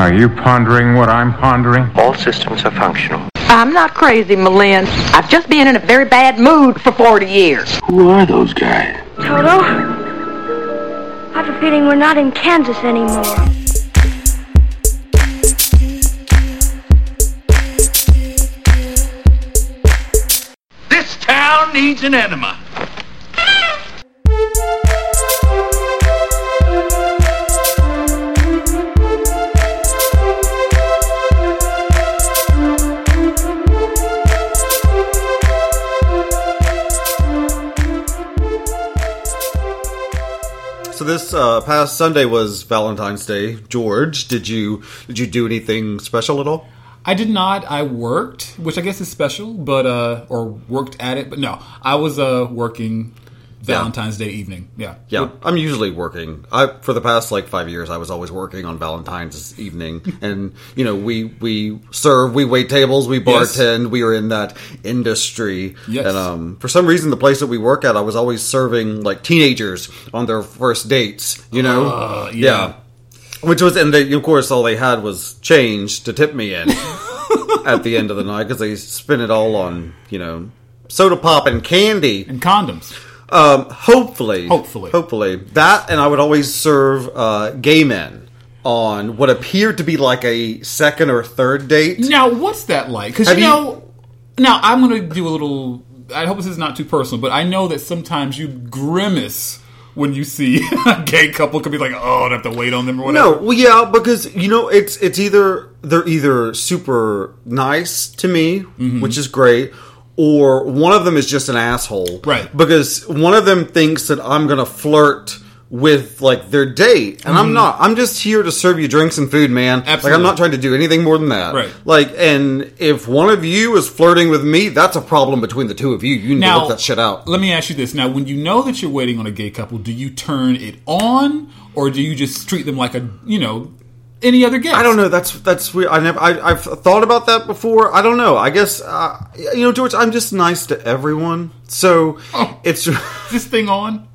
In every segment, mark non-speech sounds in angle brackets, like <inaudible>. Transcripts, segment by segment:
Are you pondering what I'm pondering? All systems are functional. I'm not crazy, Malin. I've just been in a very bad mood for 40 years. Who are those guys? Toto, I have a feeling we're not in Kansas anymore. This town needs an enema. So this uh, past Sunday was Valentine's Day. George, did you did you do anything special at all? I did not. I worked, which I guess is special, but uh, or worked at it. But no, I was uh working Valentine's Day evening. Yeah, Yeah, I'm usually working. I for the past like five years, I was always working on Valentine's evening, <laughs> and you know, we we serve, we wait tables, we Yes. bartend, we are in that industry. Yes. And um, for some reason, the place that we work at, I was always serving like teenagers on their first dates. You know, Uh, yeah. Which was, and they, of course, all they had was change to tip me in <laughs> at the end of the night because they spent it all on you know soda pop and candy. and condoms. Um, hopefully, Hopefully. hopefully that, and I would always serve uh, gay men on what appeared to be like a second or third date. Now, what's that like? Because you you- know, now I'm going to do a little. I hope this is not too personal, but I know that sometimes you grimace when you see <laughs> a gay couple. Could be like, oh, I have to wait on them or whatever. No, well, yeah, because you know it's it's either they're either super nice to me, Mm-hmm. which is great, or one of them is just an asshole, Right. Because one of them thinks that I'm gonna flirt with like their date, and I'm not. I'm just here to serve you drinks and food, man. Like Mm-hmm. I'm not trying to do anything more than that, Right. Like, and if one of you is flirting with me, that's a problem between the two of you. You need to Now, look that shit out. Let me ask you this: Now, when you know that you're waiting on a gay couple, do you turn it on, or do you just treat them like a you know any other guest? I don't know. That's that's weird. I never. I, I've thought about that before. I don't know. I guess uh, you know, George. I'm just nice to everyone. So Oh. it's <laughs> This thing on.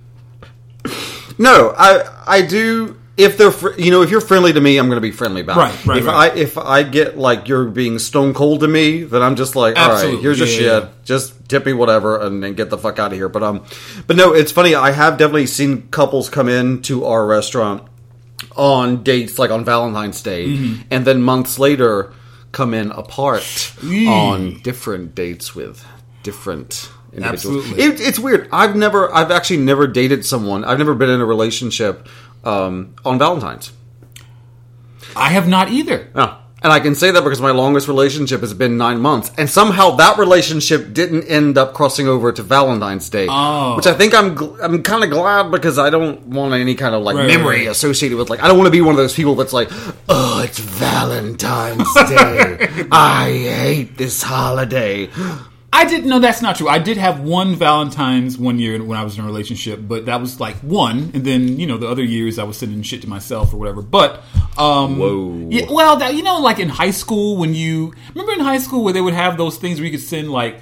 no. I I do. If they're fr- you know if you're friendly to me, I'm going to be friendly back. Right, right, If right. I if I get like you're being stone cold to me, then I'm just like, all right, here's your Yeah, shit. yeah. Just tip me whatever, and then get the fuck out of here. But um, but no, it's funny. I have definitely seen couples come in to our restaurant on dates like on Valentine's Day, Mm-hmm. and then months later come in apart on different dates with different individuals. Absolutely. It, it's weird. I've never, I've actually never dated someone. I've never been in a relationship um, on Valentine's. I have not either. And I can say that because my longest relationship has been nine months, and somehow that relationship didn't end up crossing over to Valentine's Day, Oh. which I think I'm gl- I'm kind of glad because I don't want any kind of like Right, memory right. associated with like I don't want to be one of those people that's like, oh, it's Valentine's <laughs> Day, I hate this holiday. I didn't know that's not true. I did have one Valentine's one year when I was in a relationship, but that was like one, and then you know the other years I was sending shit to myself or whatever. But um, Whoa. yeah, well, that, you know, like in high school when you remember in high school where they would have those things where you could send like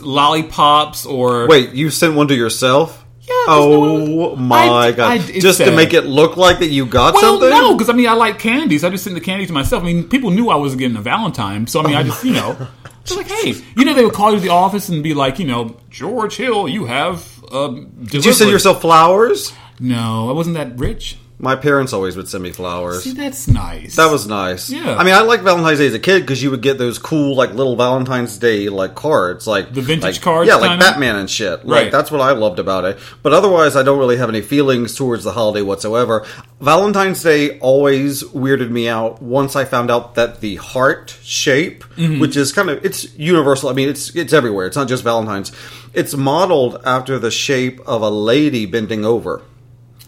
lollipops or Wait, you sent one to yourself? Yeah, no Oh was- my I- god! I- Just to make it look like that you got Well, something? no, because I mean I like candies. I just sent the candy to myself. I mean, people knew I wasn't getting a Valentine, so I mean, I just you know, <laughs> just like hey, you know, they would call you to the office and be like, you know, George Hill, you have. Um, Did you send yourself flowers? No, I wasn't that rich. My parents always would send me flowers. See, that's nice. That was nice. Yeah. I mean, I like Valentine's Day as a kid because you would get those cool, like, little Valentine's Day, like, cards. Like, The vintage like- cards Yeah, like kinda? Batman and shit. Like, Right. that's what I loved about it. But otherwise, I don't really have any feelings towards the holiday whatsoever. Valentine's Day always weirded me out once I found out that the heart shape, Mm-hmm. which is kind of, it's universal. I mean, it's, it's everywhere. It's not just Valentine's. It's modeled after the shape of a lady bending over.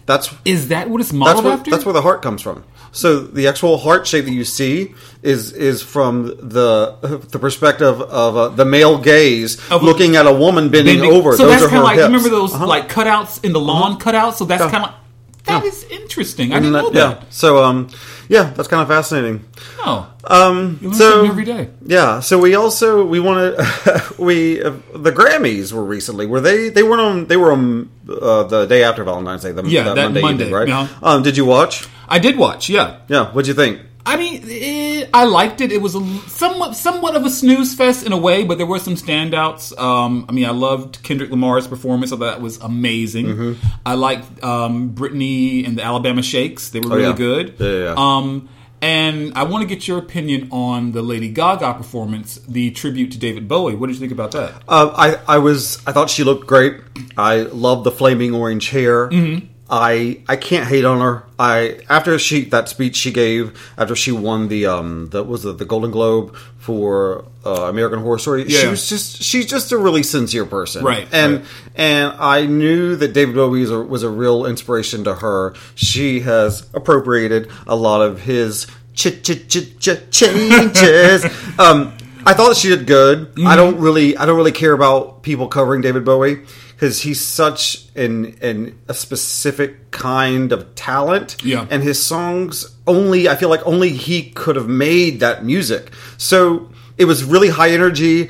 That's Is that what it's that's modeled where, after? that's where the heart comes from. So the actual heart shape that you see is is from the the perspective of uh, the male gaze Of- looking at a woman bending, Bending- over. So those that's are kind her of like hips. remember those Uh-huh. like cutouts in the lawn cutouts. So that's kind of that is interesting. I didn't know that- that. Yeah. So um, yeah, that's kind of fascinating. Oh, Um, so every day. yeah, so we also we want to <laughs> we uh, the Grammys were recently were they they weren't on they were on uh, the day after Valentine's Day the Yeah, that Monday, evening, right? yeah. Um, did you watch? I did watch. Yeah, Yeah, what'd you think? I mean, eh, I liked it. It was a, somewhat somewhat of a snooze fest in a way, but there were some standouts. Um, I mean, I loved Kendrick Lamar's performance. I thought that was amazing. Mm-hmm. I liked um, Brittany and the Alabama Shakes. They were Oh, really yeah. good. Yeah, yeah, yeah. Um, and I want to get your opinion on the Lady Gaga performance, the tribute to David Bowie. What did you think about that? Uh, I I was I thought she looked great. I love the flaming orange hair. Mm-hmm. I I can't hate on her. I after she that speech she gave after she won the um the was it the Golden Globe for uh, American Horror Story. Yeah. She was just she's just a really sincere person, Right, And right. and I knew that David Bowie was a, was a real inspiration to her. She has appropriated a lot of his ch ch ch ch changes. <laughs> um, I thought she did good. Mm-hmm. I don't really I don't really care about people covering David Bowie because he's such an an a specific kind of talent. Yeah. and his songs only I feel like only he could have made that music. So it was really high energy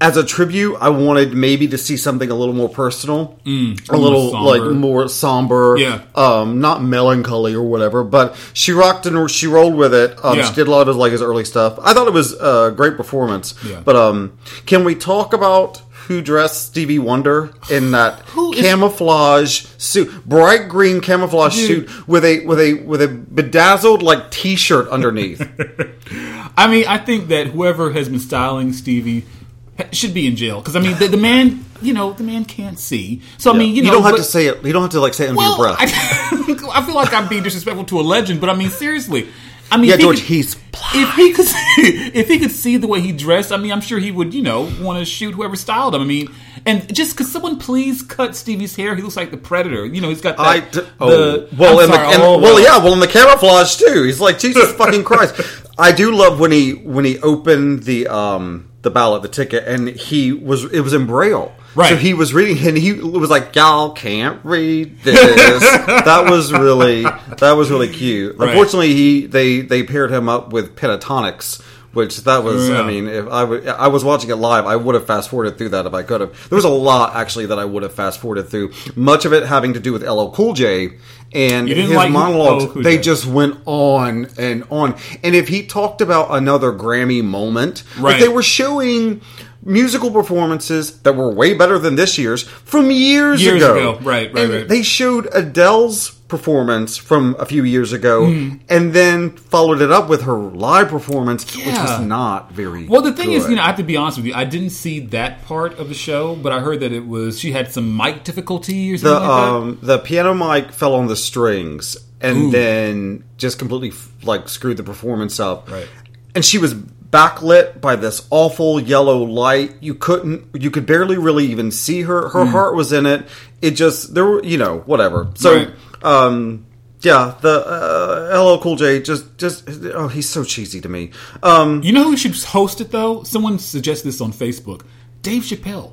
as a tribute, I wanted maybe to see something a little more personal, a little somber. like more somber, Yeah. um, not melancholy or whatever. But she rocked and she rolled with it. Um, Yeah. She did a lot of like his early stuff. I thought it was a great performance. Yeah. But um, can we talk about who dressed Stevie Wonder in that <laughs> camouflage suit, bright green camouflage Dude. suit with a with a with a bedazzled like T-shirt underneath? <laughs> I mean, I think that whoever has been styling Stevie should be in jail because I mean, the, the man, you know, the man can't see. So I mean, you know, you don't have but- to say it. You don't have to like say it under Well, your breath. I, <laughs> I feel like I'm being disrespectful to a legend, but I mean, seriously. I mean, yeah, if he George, could- he's if he could see, <laughs> if he could see the way he dressed, I mean, I'm sure he would, you know, want to shoot whoever styled him. I mean, and just could someone please cut Stevie's hair? He looks like the Predator. You know, he's got that. I d- oh the, well, sorry, the, and, oh, well, yeah, well, in the camouflage too. He's like <laughs> Jesus fucking Christ. I do love when he when he opened the um the ballot, the ticket, and he was it was in braille. Right. So he was reading, and he was like, "Y'all can't read this." <laughs> that was really that was really cute. Right. Unfortunately, he they they paired him up with Pentatonix. Which that was, Yeah. I mean, if I I was watching it live, I would have fast forwarded through that if I could have. There was a lot actually that I would have fast forwarded through. Much of it having to do with LL Cool J and his like monologues. They just went on and on. And if he talked about another Grammy moment, Right. like they were showing musical performances that were way better than this year's from years, Years ago. ago. Right, right, And right. They showed Adele's performance from a few years ago, Mm-hmm. and then followed it up with her live performance, which was not very. Well, the thing is, you know, I have to be honest with you. I didn't see that part of the show, but I heard that it was she had some mic difficulty or the something like that. um the piano mic fell on the strings and Ooh. then just completely like screwed the performance up. Right. And she was backlit by this awful yellow light. You couldn't you could barely really even see her. Her heart was in it. It just there were you know whatever. So Right. Um yeah, the uh, LL Cool J just just oh he's so cheesy to me. Um You know who should host it though? Someone suggested this on Facebook. Dave Chappelle.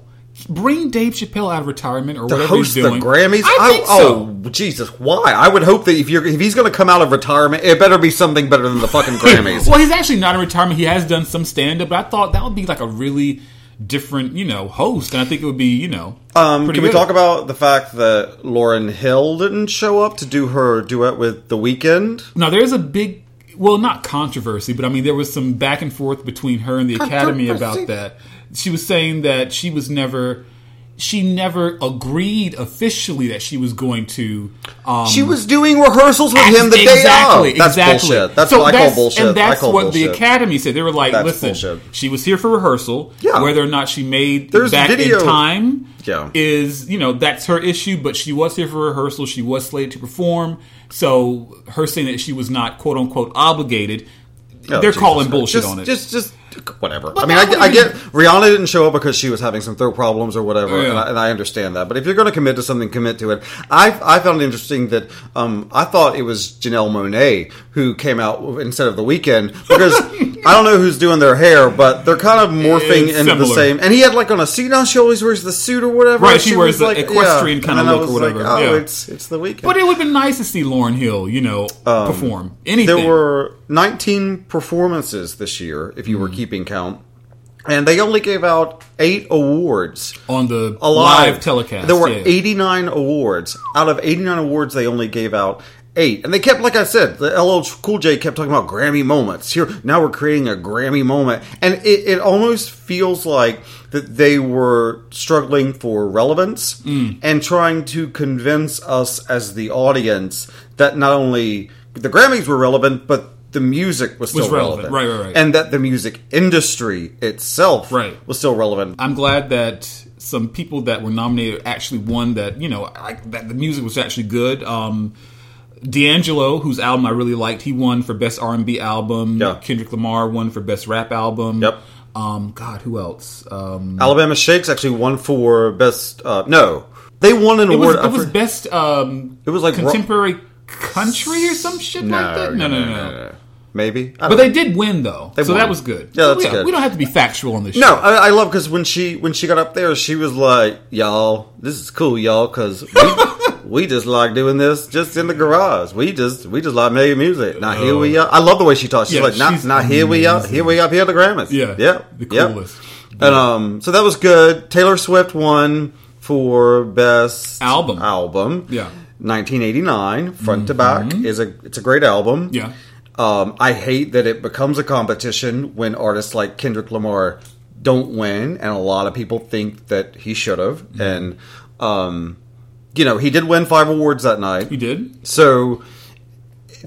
Bring Dave Chappelle out of retirement or whatever host he's the doing. Grammys. I think so. Oh Jesus, why? I would hope that if you're if he's going to come out of retirement, it better be something better than the fucking <laughs> Grammys. well, he's actually not in retirement. He has done some stand up, but I thought that would be like a really different, you know, host, and I think it would be, you know, Um, pretty can we good. talk about the fact that Lauryn Hill didn't show up to do her duet with The Weeknd? Now there's a big, well, not controversy, but I mean there was some back and forth between her and the Academy about that. She was saying that she was never, she never agreed officially that she was going to. Um, She was doing rehearsals with him the day exactly, of. That's exactly. bullshit. That's So what I call bullshit. And that's what bullshit. the Academy said. They were like, That's "Listen, bullshit. she was here for rehearsal. Yeah. Whether or not she made There's back video- in time, Yeah. is you know that's her issue. But she was here for rehearsal. She was slated to perform. So her saying that she was not quote unquote obligated, Oh, they're Jesus calling bullshit just, on it. Just, just whatever. But I mean, I, I get Rihanna didn't show up because she was having some throat problems or whatever, Yeah. and, I, and I understand that. But if you're going to commit to something, commit to it. I I found it interesting that um, I thought it was Janelle Monáe who came out instead of the Weeknd because <laughs> I don't know who's doing their hair, but they're kind of morphing It's into the same. And he had like on a suit. Now she always wears the suit or whatever. Right, and she wears the like, equestrian yeah. And I look or was like, whatever, oh, yeah. it's it's the Weeknd. but it would have been nice to see Lauryn Hill, you know, perform anything. There were 19 performances this year, if you were keeping count, and they only gave out eight awards. on the Alive live telecast. There were yeah. 89 awards. Out of 89 awards, they only gave out eight, and they kept, like I said, the LL Cool J kept talking about Grammy moments. Here now we're creating a Grammy moment, and it, it almost feels like that they were struggling for relevance mm. and trying to convince us as the audience that not only the Grammys were relevant, but the music was still Was relevant. relevant, Right, right, right. and that the music industry itself Right. was still relevant. I'm glad that some people that were nominated actually won. That you know, I, that the music was actually good. Um, D'Angelo, whose album I really liked, he won for best R&B album. Yeah. Kendrick Lamar won for best rap album. Yep. Um, God, who else? Um, Alabama Shakes actually won for best. Uh, no, they won an it was, award. it was best. Um, It was like ro- contemporary country or some shit like that. No, no, no. no. Maybe, But they did win though, so won. that was good. Yeah, that's we, good. We don't have to be factual on this. No. I, I love because when she when she got up there, she was like, "Y'all, this is cool, y'all, because we, <laughs> we just like doing this just in the garage. We just we just like making music. Now here we are. I love the way she talks. She's Yeah, like, "Now, now here we are. Here we up here the Grammys. Yeah, yeah, the yeah. coolest. And um, so that was good. Taylor Swift won for best Album. Album. Yeah. 1989, front to back is a it's a great album. Yeah. Um, I hate that it becomes a competition when artists like Kendrick Lamar don't win, and a lot of people think that he should have. And um, you know, he did win five awards that night. He did. So,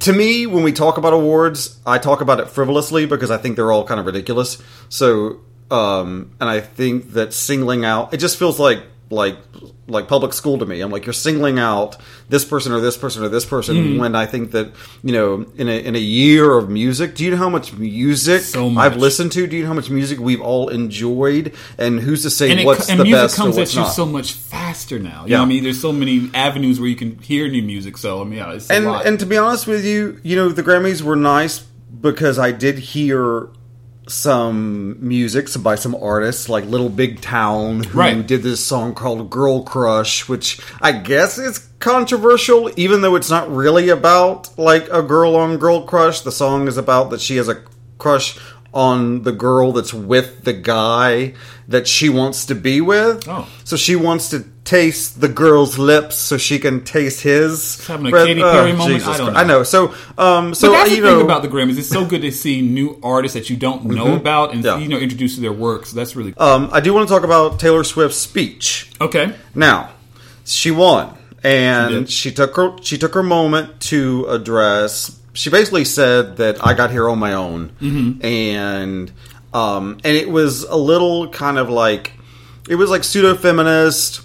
to me, when we talk about awards, I talk about it frivolously because I think they're all kind of ridiculous. So, um, and I think that singling out it just feels like like like public school to me. I'm like you're singling out this person or this person or this person Mm-hmm. when I think that you know in a in a year of music, do you know how much music So much. I've listened to? Do you know how much music we've all enjoyed? And who's to say And, it, what's co- and the music best comes or at what's you not? so much faster now. You Yeah. know what I mean? There's so many avenues where you can hear new music. So I mean, yeah, it's a and lot. and to be honest with you, you know the Grammys were nice because I did hear some music some- by some artists like Little Big Town who Right. did this song called Girl Crush, which I guess is controversial, even though it's not really about like a girl on girl crush. The song is about that she has a crush on the girl that's with the guy that she wants to be with. Oh. So she wants to taste the girl's lips so she can taste his. having a breath. Katy Perry Oh, moment? Jesus I don't Christ. know. I know. So, um, so but that's you the thing know, about the Grammys. It's so good to see new artists that you don't know about and Yeah. you know introduced to their work. So that's really Cool. um, I do want to talk about Taylor Swift's speech. okay. Now, she won, and did. she took her she took her moment to address. She basically said that I got here on my own, Mm-hmm. and um, and it was a little kind of like it was like pseudo feminist.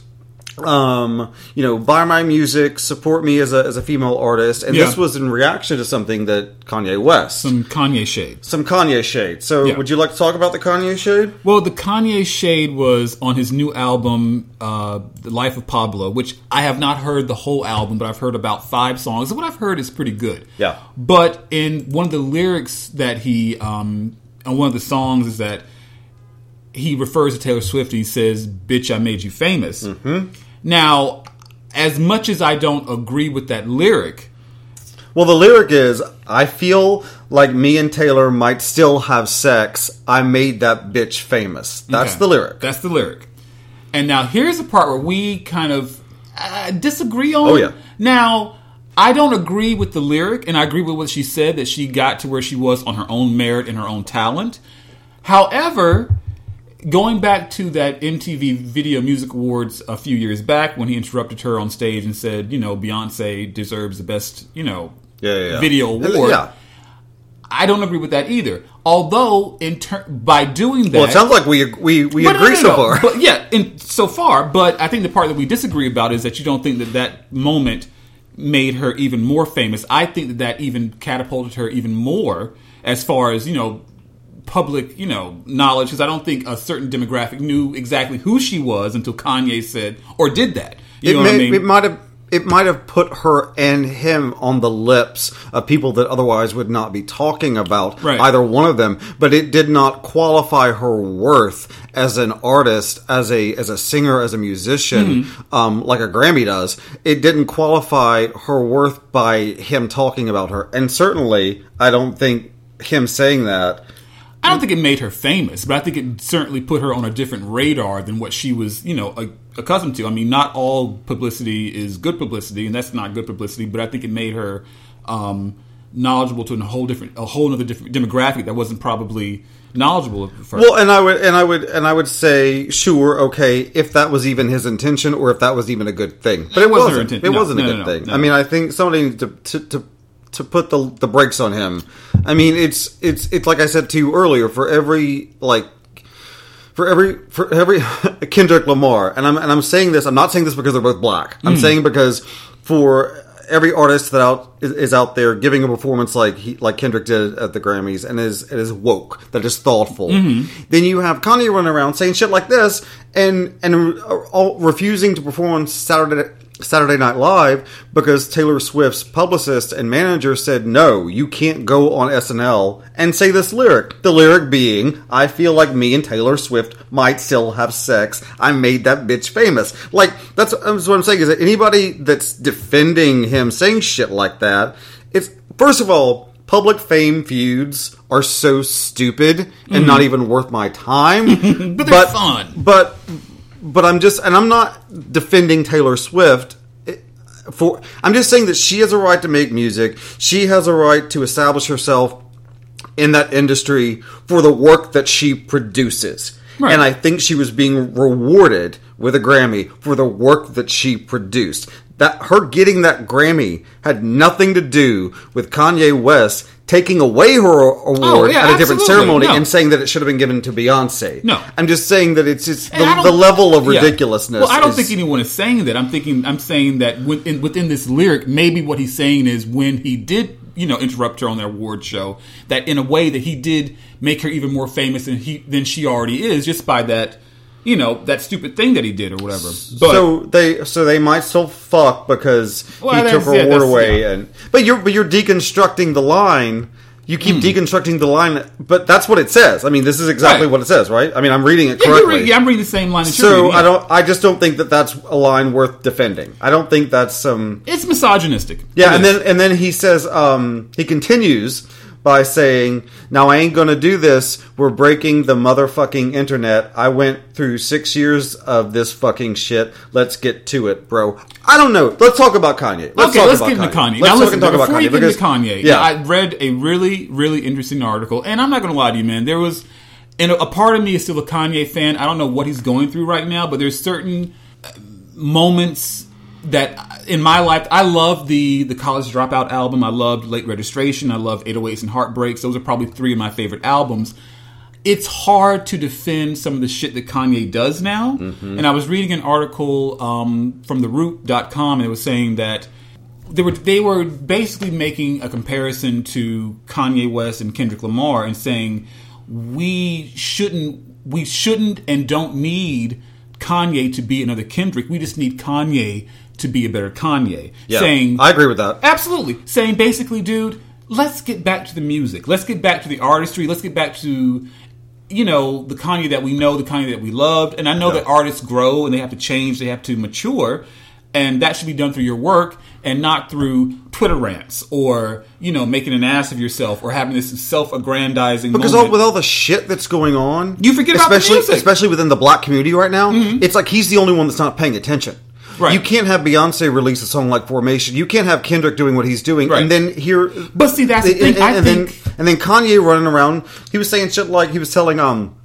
Um, you know, buy my music, support me as a as a female artist, and Yeah. this was in reaction to something that Kanye West, some, Kanye shade. Some Kanye shade. So, Yeah. would you like to talk about the Kanye shade? Well, the Kanye shade was on his new album, uh, "The Life of Pablo," which I have not heard the whole album, but I've heard about five songs. And what I've heard is pretty good. Yeah. But in one of the lyrics that he, um, on one of the songs, is that he refers to Taylor Swift. and He says, "Bitch, I made you famous." Mm-hmm. Now, as much as I don't agree with that lyric, Well, the lyric is, "I feel like me and Taylor might still have sex. I made that bitch famous." That's Okay. the lyric. That's the lyric. And now here's the part where we kind of uh, disagree on. Oh, yeah. Now I don't agree with the lyric, and I agree with what she said that she got to where she was on her own merit and her own talent. However, going back to that MTV Video Music Awards a few years back when he interrupted her on stage and said, you know, Beyonce deserves the best, you know, Yeah, yeah, yeah. video award. Yeah. I don't agree with that either. Although, in ter- by doing that, Well, it sounds like we we we but no, agree no, so far. But yeah, in, so far. But I think the part that we disagree about is that you don't think that that moment made her even more famous. I think that that even catapulted her even more as far as you know public you know knowledge because I don't think a certain demographic knew exactly who she was until Kanye said or did that. You it, know may, what I mean? it might have it might have put her and him on the lips of people that otherwise would not be talking about Right. either one of them. But it did not qualify her worth as an artist, as a as a singer, as a musician, Hmm. um, like a Grammy does. It didn't qualify her worth by him talking about her, and certainly I don't think him saying that. I don't think it made her famous, but I think it certainly put her on a different radar than what she was, you know, accustomed to. I mean, not all publicity is good publicity, and that's not good publicity. But I think it made her um, knowledgeable to a whole different, a whole other different demographic that wasn't probably knowledgeable. at first. Well, and I would and I would and I would say, sure, okay, if that was even his intention, or if that was even a good thing, but it, wasn't wasn't. It no, wasn't a no, good no, thing. I mean, I think somebody needs to to. to to put the the brakes on him, I mean it's it's it's like I said to you earlier. For every like for every for every <laughs> Kendrick Lamar, and I'm and I'm saying this. I'm not saying this because they're both black. I'm saying because for every artist that out is, is out there giving a performance like he like Kendrick did at the Grammys and is it is woke, that is thoughtful. Mm-hmm. Then you have Kanye running around saying shit like this and and all, refusing to perform on Saturday. Saturday Night Live because Taylor Swift's publicist and manager said, No, you can't go on SNL and say this lyric. The lyric being, I feel like me and Taylor Swift might still have sex. I made that bitch famous. Like, that's, that's what I'm saying is that anybody that's defending him saying shit like that, it's, first of all, public fame feuds are so stupid and not even worth my time. Mm-hmm. <laughs> But they're fun. But but I'm just and I'm not defending Taylor Swift for I'm just saying that she has a right to make music. She has a right to establish herself in that industry for the work that she produces. Right. And I think she was being rewarded with a Grammy for the work that she produced. That her getting that Grammy had nothing to do with Kanye West taking away her award Oh, yeah, at a different ceremony No. and saying that it should have been given to Beyonce. No. I'm just saying that it's just the, And I don't- the level of Yeah. ridiculousness. Well, I don't is- think anyone is saying that. I'm thinking I'm saying that within, within this lyric, maybe what he's saying is when he did, you know, interrupt her on their award show, that in a way that he did make her even more famous than he than she already is, just by that, you know, that stupid thing that he did or whatever. But so they so they might still fuck because Well, he took her yeah, that's- away yeah. and but you're but you're deconstructing the line. You keep deconstructing the line, but that's what it says. I mean, this is exactly Right. what it says, right? I mean, I'm reading it yeah, correctly. yeah, I'm reading the same line. So reading, yeah. I don't. I just don't think that that's a line worth defending. I don't think that's um. It's misogynistic. Yeah, It and is. then and then he says um he continues by saying, "Now I ain't gonna do this. We're breaking the motherfucking internet. I went through six years of this fucking shit. Let's get to it, bro. I don't know. Let's talk about Kanye. Let's okay, talk let's about get into Kanye. Let's now, talk listen, talk about before Kanye you get because into Kanye, yeah, I read a really, really interesting article, and I'm not to lie to you, man. There was, and a, a part of me is still a Kanye fan. I don't know what he's going through right now, but there's certain uh, moments that in my life I love the the college dropout album. I loved Late Registration. I love 808s and Heartbreaks. Those are probably three of my favorite albums it's hard to defend some of the shit that Kanye does now. And I was reading an article um, from theroot.com and it was saying that they were they were basically making a comparison to Kanye West and Kendrick Lamar and saying we shouldn't we shouldn't and don't need Kanye to be another Kendrick. We just need Kanye to be a better Kanye. yeah. Saying I agree with that. Absolutely. Saying basically, dude, let's get back to the music. Let's get back to the artistry. Let's get back to, you know, the Kanye that we know, the Kanye that we loved. And I know that artists grow and they have to change, they have to mature. And that should be done through your work and not through Twitter rants or, you know, making an ass of yourself or having this self aggrandizing Because all, with all the shit that's going on, You forget especially. Mm-hmm. especially within the black community right now. It's like he's the only one that's not paying attention. Right. You can't have Beyonce release a song like Formation. You can't have Kendrick doing what he's doing, Right. and then here. But see, that's the and, thing. and- I and think- then and then Kanye running around. He was saying shit like he was telling um.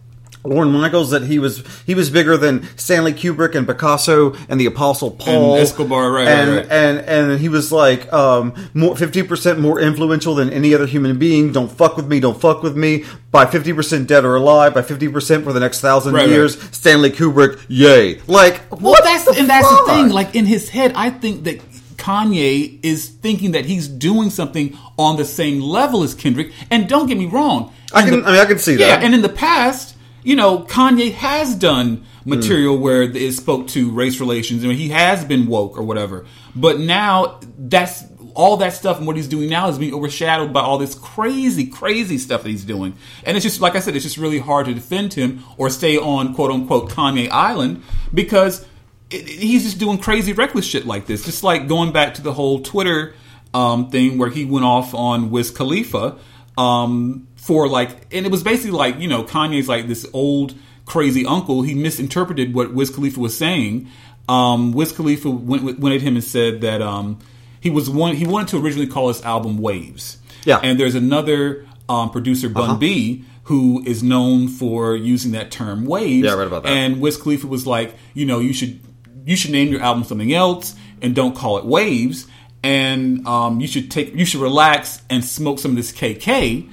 Lorne Michaels that he was he was bigger than Stanley Kubrick and Picasso and the Apostle Paul Escobar, right, right, and right. and and he was like um more fifty percent more influential than any other human being. Don't fuck with me. Don't fuck with me. By fifty percent dead or alive. By fifty percent for the next thousand Right, right. years. Stanley Kubrick. Yay! Like Well, what that's the and that's the thing. Like in his head, I think that Kanye is thinking that he's doing something on the same level as Kendrick. And don't get me wrong, I can. the- I mean, I can see yeah, that. and in the past, you know, Kanye has done material where it spoke to race relations, I and he has been woke or whatever. But now that's all that stuff and what he's doing now is being overshadowed by all this crazy, crazy stuff that he's doing. And it's just like I said, it's just really hard to defend him or stay on quote unquote Kanye Island because it- he's just doing crazy, reckless shit like this. Just like going back to the whole Twitter um, thing where he went off on Wiz Khalifa um, for like, and it was basically like you know Kanye's like this old crazy uncle, he misinterpreted what Wiz Khalifa was saying. Um, Wiz Khalifa went, went at him and said that um, he was one. He wanted to originally call his album Waves. Yeah. Uh-huh. and there's another um, producer, Bun B, who is known for using that term waves. Yeah, I read about that. And Wiz Khalifa was like, you know, you should you should name your album something else and don't call it Waves. And um, you should take you should relax and smoke some of this KK.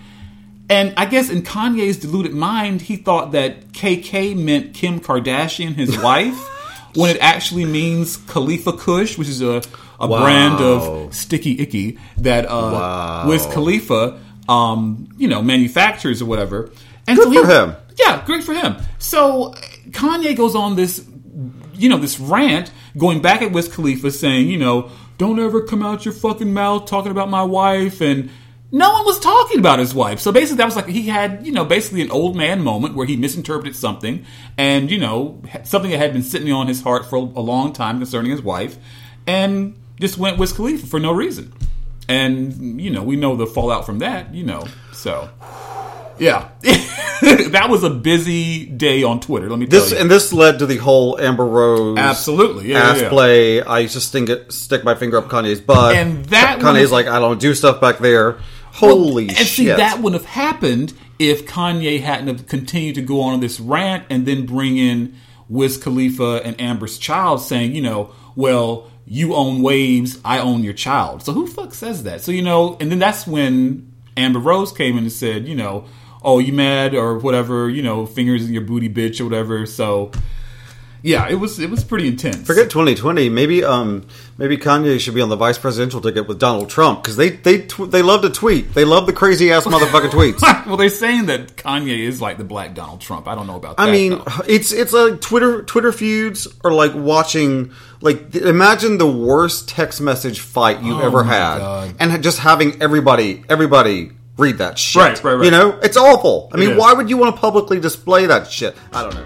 And I guess in Kanye's deluded mind, he thought that KK meant Kim Kardashian, his <laughs> wife, when it actually means Khalifa Kush, which is a, a Wow. brand of sticky icky that uh, Wow. Wiz Khalifa, um, you know, manufactures or whatever. And Good for him. Yeah, great for him. So Kanye goes on this, you know, this rant going back at Wiz Khalifa saying, you know, don't ever come out your fucking mouth talking about my wife and no one was talking about his wife. So basically that was like he had, you know, basically an old man moment where he misinterpreted something and, you know, something that had been sitting on his heart for a long time concerning his wife and just went Wiz Khalifa for no reason. And, you know, we know the fallout from that, you know. So yeah. <laughs> that was a busy day on Twitter, let me tell This you. and this led to the whole Amber Rose Absolutely, yeah, ass yeah, yeah. play. I used to sting it, stick my finger up Kanye's butt, And that Kanye's was- like, I don't do stuff back there. Holy and shit! see, that wouldn't have happened if Kanye hadn't have continued to go on this rant and then bring in Wiz Khalifa and Amber's child saying, you know, well, you own waves, I own your child. So who fuck says that? So, you know, and then that's when Amber Rose came in and said, you know, oh, you mad or whatever, you know, fingers in your booty bitch or whatever. So yeah, it was it was pretty intense. Forget 2020. Maybe um maybe Kanye should be on the vice presidential ticket with Donald Trump because they they tw- they love to tweet. They love the crazy ass motherfucking tweets. <laughs> well, they're saying that Kanye is like the black Donald Trump. I don't know about that. I mean, though. it's it's like Twitter Twitter feuds are like watching like imagine the worst text message fight you've ever Oh had, God. and just having everybody everybody read that shit. Right, right, right. You know, it's awful. I mean, is. why would you want to publicly display that shit? I don't know.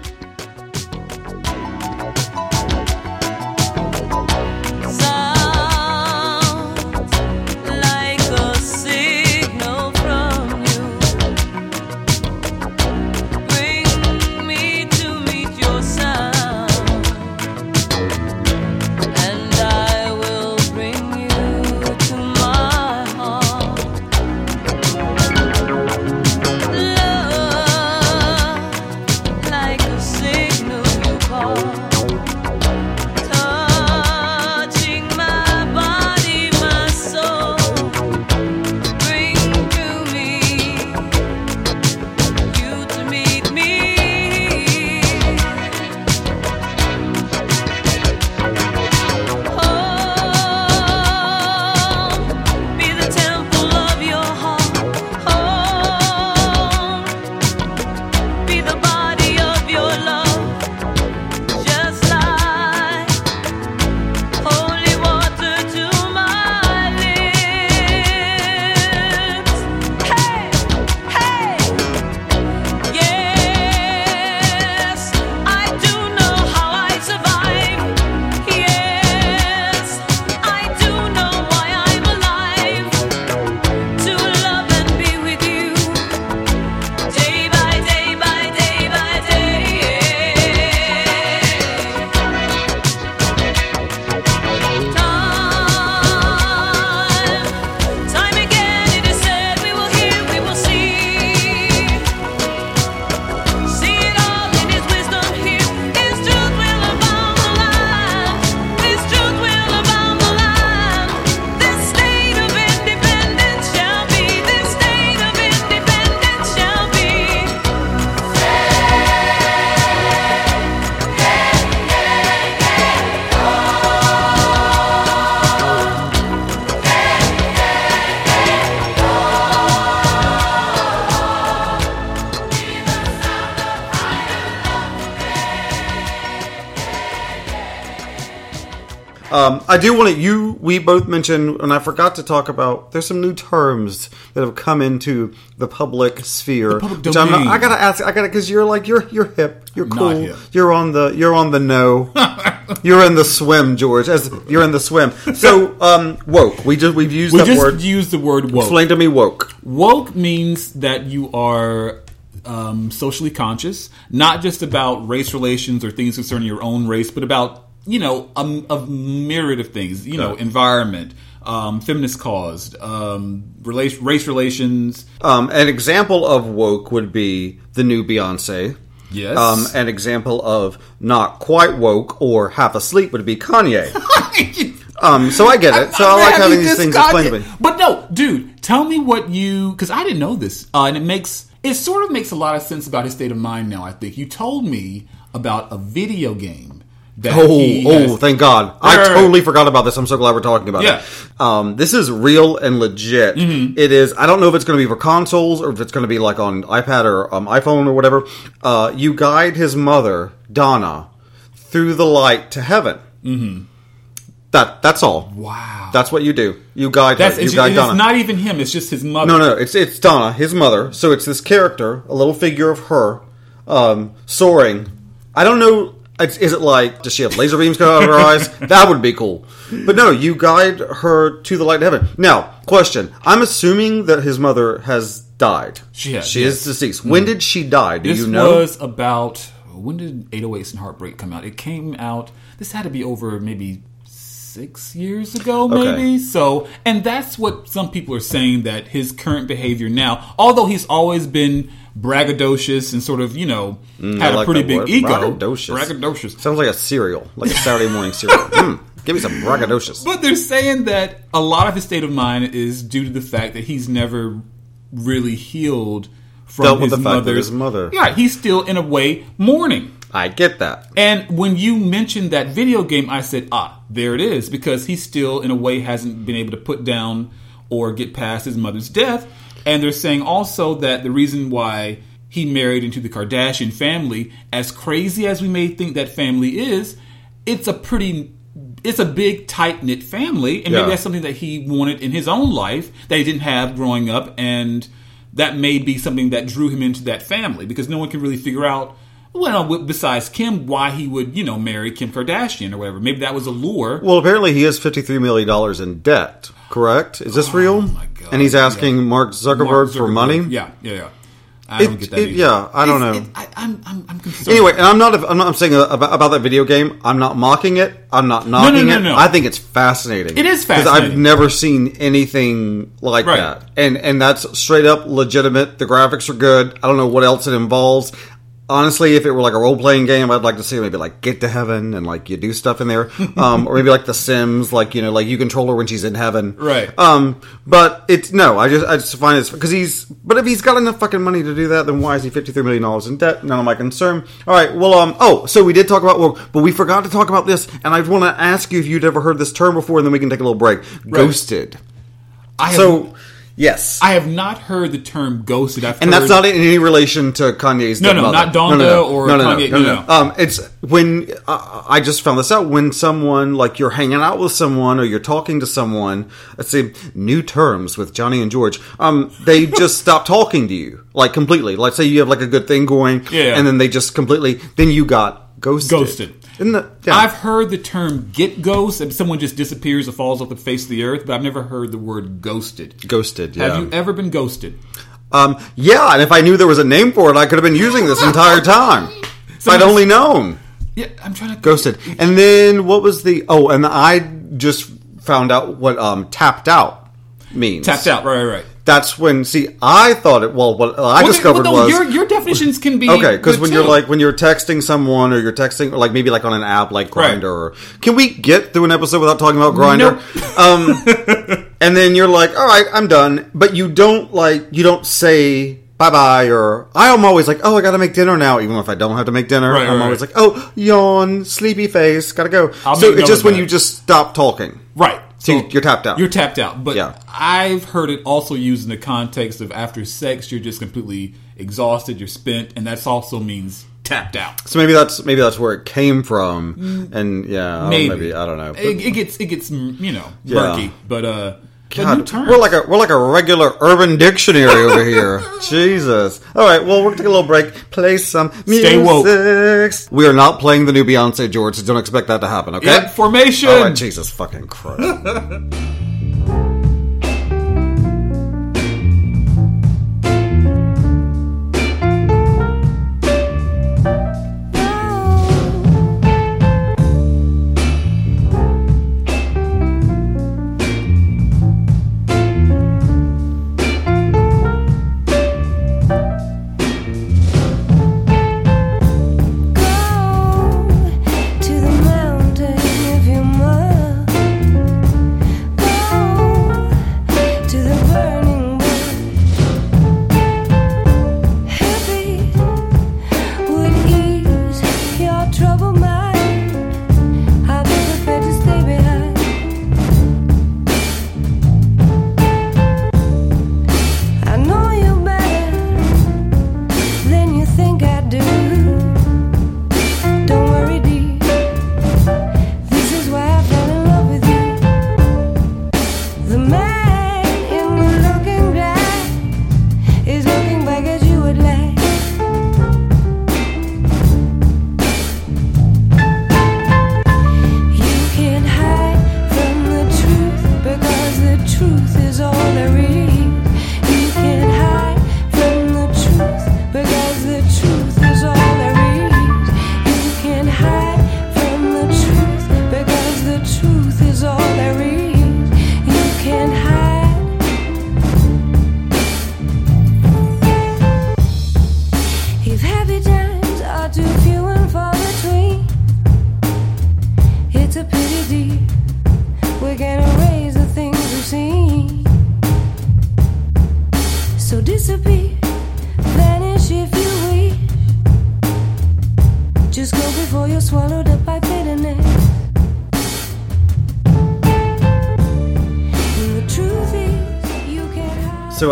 Um, I do want to. You, we both mentioned, and I forgot to talk about. There's some new terms that have come into the public sphere. public which I'm not- I gotta ask. I gotta because you're like you're you're hip. You're cool. hip. You're on the you're on the know. <laughs> you're in the swim, George. As you're in the swim. So um, woke. We just we've used we that just word. used the word woke. Explain to me woke. Woke means that you are um, socially conscious, not just about race relations or things concerning your own race, but about you know a, a myriad of things. You know, environment, um, feminist caused, um, rela- race relations. Um, an example of woke would be the new Beyonce. Yes. Um, an example of not quite woke or half asleep would be Kanye. <laughs> um, so I get it. So I like having these things explained to me. But no, dude, tell me what you because I didn't know this, uh, and it makes it sort of makes a lot of sense about his state of mind now. I think you told me about a video game Oh, oh, thank God. I Right, right, totally forgot about this. I'm so glad we're talking about Yeah. it. Um, this is real and legit. Mm-hmm. It is, I don't know if it's going to be for consoles or if it's going to be like on iPad or um, iPhone or whatever. Uh, you guide his mother, Donda, through the light to heaven. Mm-hmm. That, that's all. Wow. That's what you do. You guide That's her. You it's, guide it's Donda. not even him. It's just his mother. No, no, it's it's Donda, his mother. So it's this character, a little figure of her, um, soaring. I don't know. It's, is it like does she have laser beams coming out of her eyes? <laughs> That would be cool. But no, you guide her to the light of heaven. Now, question: I'm assuming that his mother has died. She has, She yes. is deceased. Mm. When did she die? Do This you know? was about when did 808s and Heartbreak come out? It came out. This had to be over maybe six years ago, Okay. maybe. So, and that's what some people are saying that his current behavior now, although he's always been braggadocious and sort of, you know, had Mm, a like pretty big word. ego. Braggadocious. Braggadocious. Sounds like a cereal, like a Saturday morning cereal. <laughs> mm, give me some braggadocious. But they're saying that a lot of his state of mind is due to the fact that he's never really healed from Dealt with his the fact that mother's his mother- Yeah, he's still in a way mourning. I get that. And when you mentioned that video game, I said, ah, there it is, because he still, in a way, hasn't been able to put down or get past his mother's death. And they're saying also that the reason why he married into the Kardashian family, as crazy as we may think that family is, it's a pretty. It's a big, tight knit family, and maybe that's something that he wanted in his own life that he didn't have growing up, and that may be something that drew him into that family because no one can really figure out well, besides Kim, why he would, you know, marry Kim Kardashian or whatever. Maybe that was a lure. Well, apparently he has fifty-three million dollars in debt. Correct? Is this oh real? Oh my God. And he's asking Yeah. Mark, Zuckerberg Mark for money. Yeah, yeah, yeah. I don't It- get that. it- either. yeah, I don't It's- know. it- I, I'm, I'm, I'm concerned. Anyway, and I'm not. I'm not I'm saying about, about that video game. I'm not mocking it. I'm not knocking no, it. no. I think it's fascinating. It is fascinating. I've never seen anything like Right. that, and and that's straight up legitimate. The graphics are good. I don't know what else it involves. Honestly, if it were like a role playing game, I'd like to see maybe like get to heaven and like you do stuff in there, <laughs> um, or maybe like The Sims, like you know, like you control her when she's in heaven, Right. Um, but it's no, I just I just find it's because he's but if he's got enough fucking money to do that, then why is he fifty three million dollars in debt? None of my concern. All right, well, um, oh, so we did talk about well, but we forgot to talk about this, and I want to ask you if you'd ever heard this term before, and then we can take a little break. Ghosted. I have, So yes, I have not heard the term ghosted. I've and heard, that's not in any relation to Kanye's No, no, mother. not Donda or Kanye, no, no. Um, it's when uh, I just found this out when someone like you're hanging out with someone or you're talking to someone. Let's say new terms with Johnny and George. Um, they <laughs> just stop talking to you like completely. Let's say you have like a good thing going, Yeah. and then they just completely. Then you got ghosted. Ghosted. Isn't yeah. I've heard the term get ghost, if someone just disappears or falls off the face of the earth, but I've never heard the word ghosted. ghosted. Yeah. Have you ever been ghosted? um, yeah, and if I knew there was a name for it, I could have been using this entire time. if I'd only known. Yeah, I'm trying to Ghosted. And then what was the? Oh, and I just found out what um tapped out means. tapped out. Right, right, right. That's when. See, I thought it. Well, what I Well, discovered well, no, was your your definitions can be okay because when too. you're like when you're texting someone or you're texting or like maybe like on an app like Right. Grindr. Or, can we get through an episode without talking about Grindr? <laughs> Um, <laughs> and then you're like, all right, I'm done. But you don't like you don't say. Bye bye, or I'm always like, oh, I gotta make dinner now, even if I don't have to make dinner. Right, I'm right, always right. like, oh, yawn, sleepy face, gotta go. I'll so it's just when you just stop talking. right. So you're tapped out. You're tapped out. But Yeah. I've heard it also used in the context of after sex, you're just completely exhausted, you're spent, and that also means tapped out. So maybe that's maybe that's where it came from, and yeah, I don't- Maybe. maybe I don't know. It, it gets it gets mm, you know Yeah. murky, but uh, but new God, we're like a we're like a regular urban dictionary over here. <laughs> Jesus. All right, well, we're gonna take a little break. Play some music. Stay woke. We are not playing the new Beyonce George. So don't expect that to happen. Okay. Formation. All right, Jesus fucking Christ. <laughs>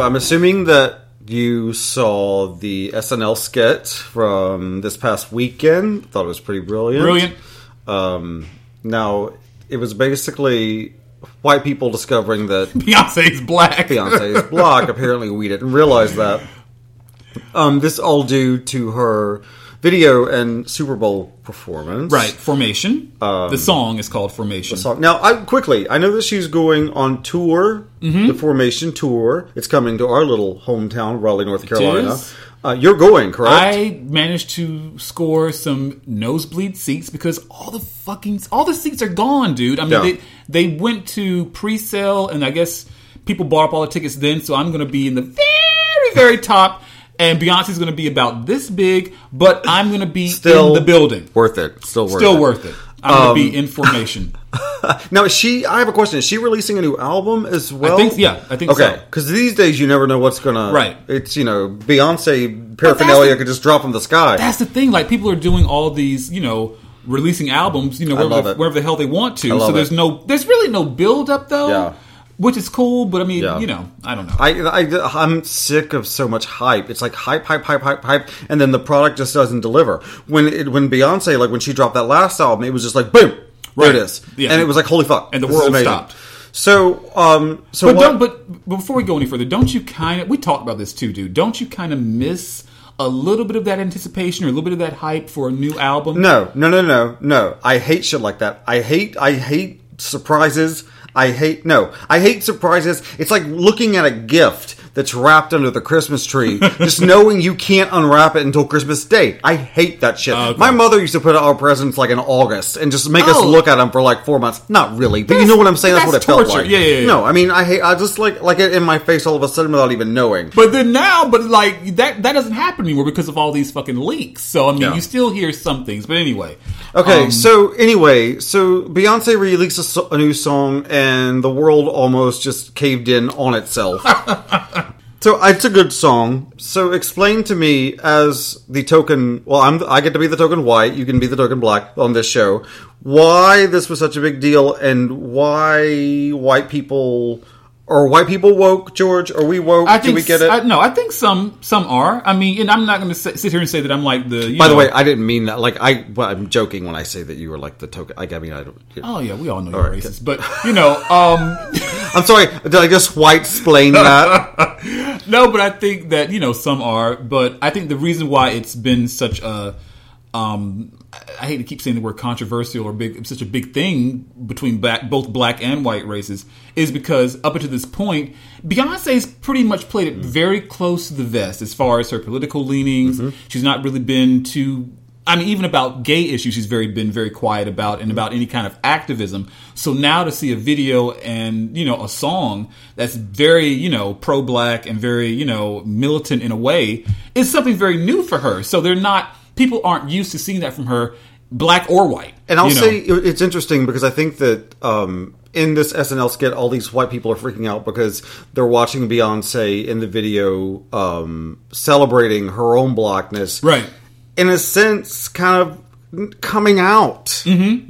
So I'm assuming that you saw the SNL skit from this past weekend. Thought it was pretty brilliant. Brilliant. Um, now it was basically white people discovering that <laughs> Beyonce is black. Beyonce is black. <laughs> Apparently, we didn't realize that. Um, this all due to her video and Super Bowl performance. Right, Formation. the song is called Formation. Now, I quickly, I know that she's going on tour, Mm-hmm. the Formation tour. It's coming to our little hometown, Raleigh, North Carolina. Uh, you're going, correct? I managed to score some nosebleed seats because all the fucking all the seats are gone, dude. I mean, Yeah. they they went to pre-sale, and I guess people bought up all the tickets then. So I'm going to be in the very very top, and Beyonce's going to be about this big, but I'm going to be Still in the building. worth it. Still worth it. Still it. worth it. I'm Um, going to be in formation. <laughs> Now, is she? I have a question. Is she releasing a new album as well? think- yeah, I think okay. so. Because these days you never know what's gonna. Right. It's you know Beyonce paraphernalia the- could just drop from the sky. That's the thing. Like people are doing all these, you know, releasing albums, you know, wherever, the, wherever the hell they want to. I So there's it. no, there's really no build up though. Yeah. Which is cool, but I mean, Yeah. you know, I don't know. I, I I'm sick of so much hype. It's like hype, hype, hype, hype, hype, and then the product just doesn't deliver. When it, when Beyonce like when she dropped that last album, it was just like boom, there Right. it is, Yeah. and it was like holy fuck, And the world stopped. So um so but what? don't. But before we go any further, don't you kind of? We talked about this too, dude. Don't you kind of miss a little bit of that anticipation or a little bit of that hype for a new album? No, no, no, no, no. I hate shit like that. I hate, I hate surprises. I hate, no, I hate surprises. It's like looking at a gift that's wrapped under the Christmas tree, <laughs> just knowing you can't unwrap it until Christmas Day. I hate that shit. Okay. My mother used to put out our presents like in August and just make us Oh. look at them for like four months. Not really, but you know what I'm saying. That's, what it that's felt torture. like. Yeah, yeah, yeah. No, I mean, I hate, I just like, like it in my face all of a sudden without even knowing. But then now, but like that that doesn't happen anymore because of all these fucking leaks. So I mean, Yeah. you still hear some things. But anyway, Okay, Um, so anyway, so Beyonce released a, a new song, and the world almost just caved in on itself. <laughs> so it's a good song. So explain to me, as the token, well, I'm I get to be the token white, you can be the token black on this show. Why this was such a big deal, and why white people or white people woke, George? Are we woke? I Do think we get it? I, no, I think some some are. I mean, and I'm not going to sit here and say that I'm like the. You By the way, I didn't mean that. Like I, well, I'm joking when I say that you were like the token. Like I mean, I don't. oh yeah, we all know All you're right, racist, but you know, um, <laughs> I'm sorry. Did I just white explain that? <laughs> no, but I think that you know some are. But I think the reason why it's been such a um, I hate to keep saying the word controversial or big, such a big thing between black, both black and white races is because up until this point, Beyonce's pretty much played it very close to the vest as far as her political leanings. Mm-hmm. She's not really been too. I mean, even about gay issues, she's very been very quiet about, and about any kind of activism. So now to see a video and you know a song that's very you know pro black and very you know militant in a way is something very new for her. So they're not people aren't used to seeing that from her, black or white. And I'll you know? say it's interesting because I think that um, in this SNL skit, all these white people are freaking out because they're watching Beyonce in the video um, celebrating her own blackness, Right. In a sense, kind of coming out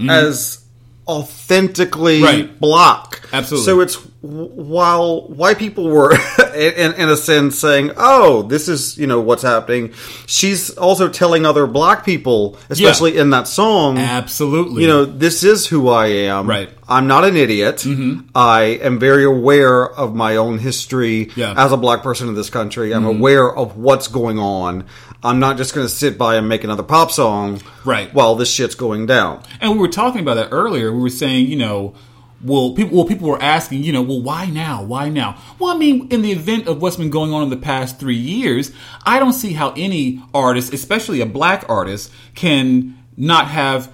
as authentically Mm-hmm, Right. black. Absolutely. So it's while white people were, <laughs> in, in a sense, saying, "Oh, this is you know what's happening," she's also telling other black people, especially in that song, Absolutely. you know, this is who I am. Right. Mm-hmm. I'm not an idiot. I am very aware of my own history Yeah. Mm-hmm. as a black person in this country. I'm aware of what's going on. I'm not just going to sit by and make another pop song Right. while this shit's going down. And we were talking about that earlier. We were saying, you know, well, people, well, people were asking, you know, well, why now? Why now? Well, I mean, in the event of what's been going on in the past three years, I don't see how any artist, especially a black artist, can not have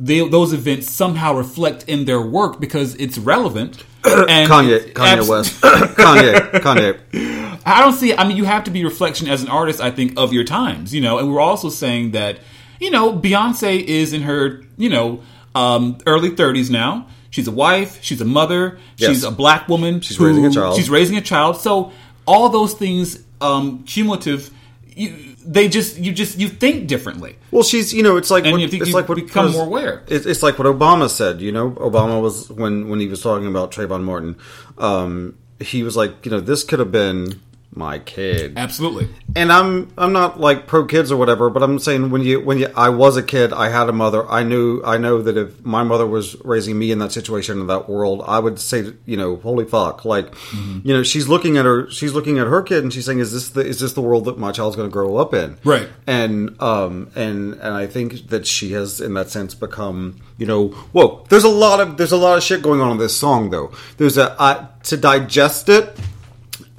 they, those events somehow reflect in their work because it's relevant. <coughs> And Kanye, <coughs> Kanye abs- West, Kanye, Kanye. <laughs> I don't see. I mean, you have to be reflection as an artist. I think of your times, you know. And we're also saying that, you know, Beyonce is in her, you know, um, early thirties now. She's a wife. She's a mother. Yes. She's a black woman. She's raising a child. She's raising a child. So all those things, um, cumulative, you, they just you just you think differently. Well, she's you know it's like And what, you think it's you like what become more aware. It's, it's like what Obama said. You know, Obama was when when he was talking about Trayvon Martin. Um, he was like, you know, this could have been my kid. Absolutely. And I'm I'm not like pro kids or whatever, but I'm saying when you when you I was a kid, I had a mother. I knew I know that if my mother was raising me in that situation in that world, I would say you know, holy fuck, like Mm-hmm. you know, she's looking at her she's looking at her kid and she's saying, is this the is this the world that my child's going to grow up in? Right. And um and and I think that she has in that sense become you know whoa. There's a lot of there's a lot of shit going on in this song though. There's a uh, to digest it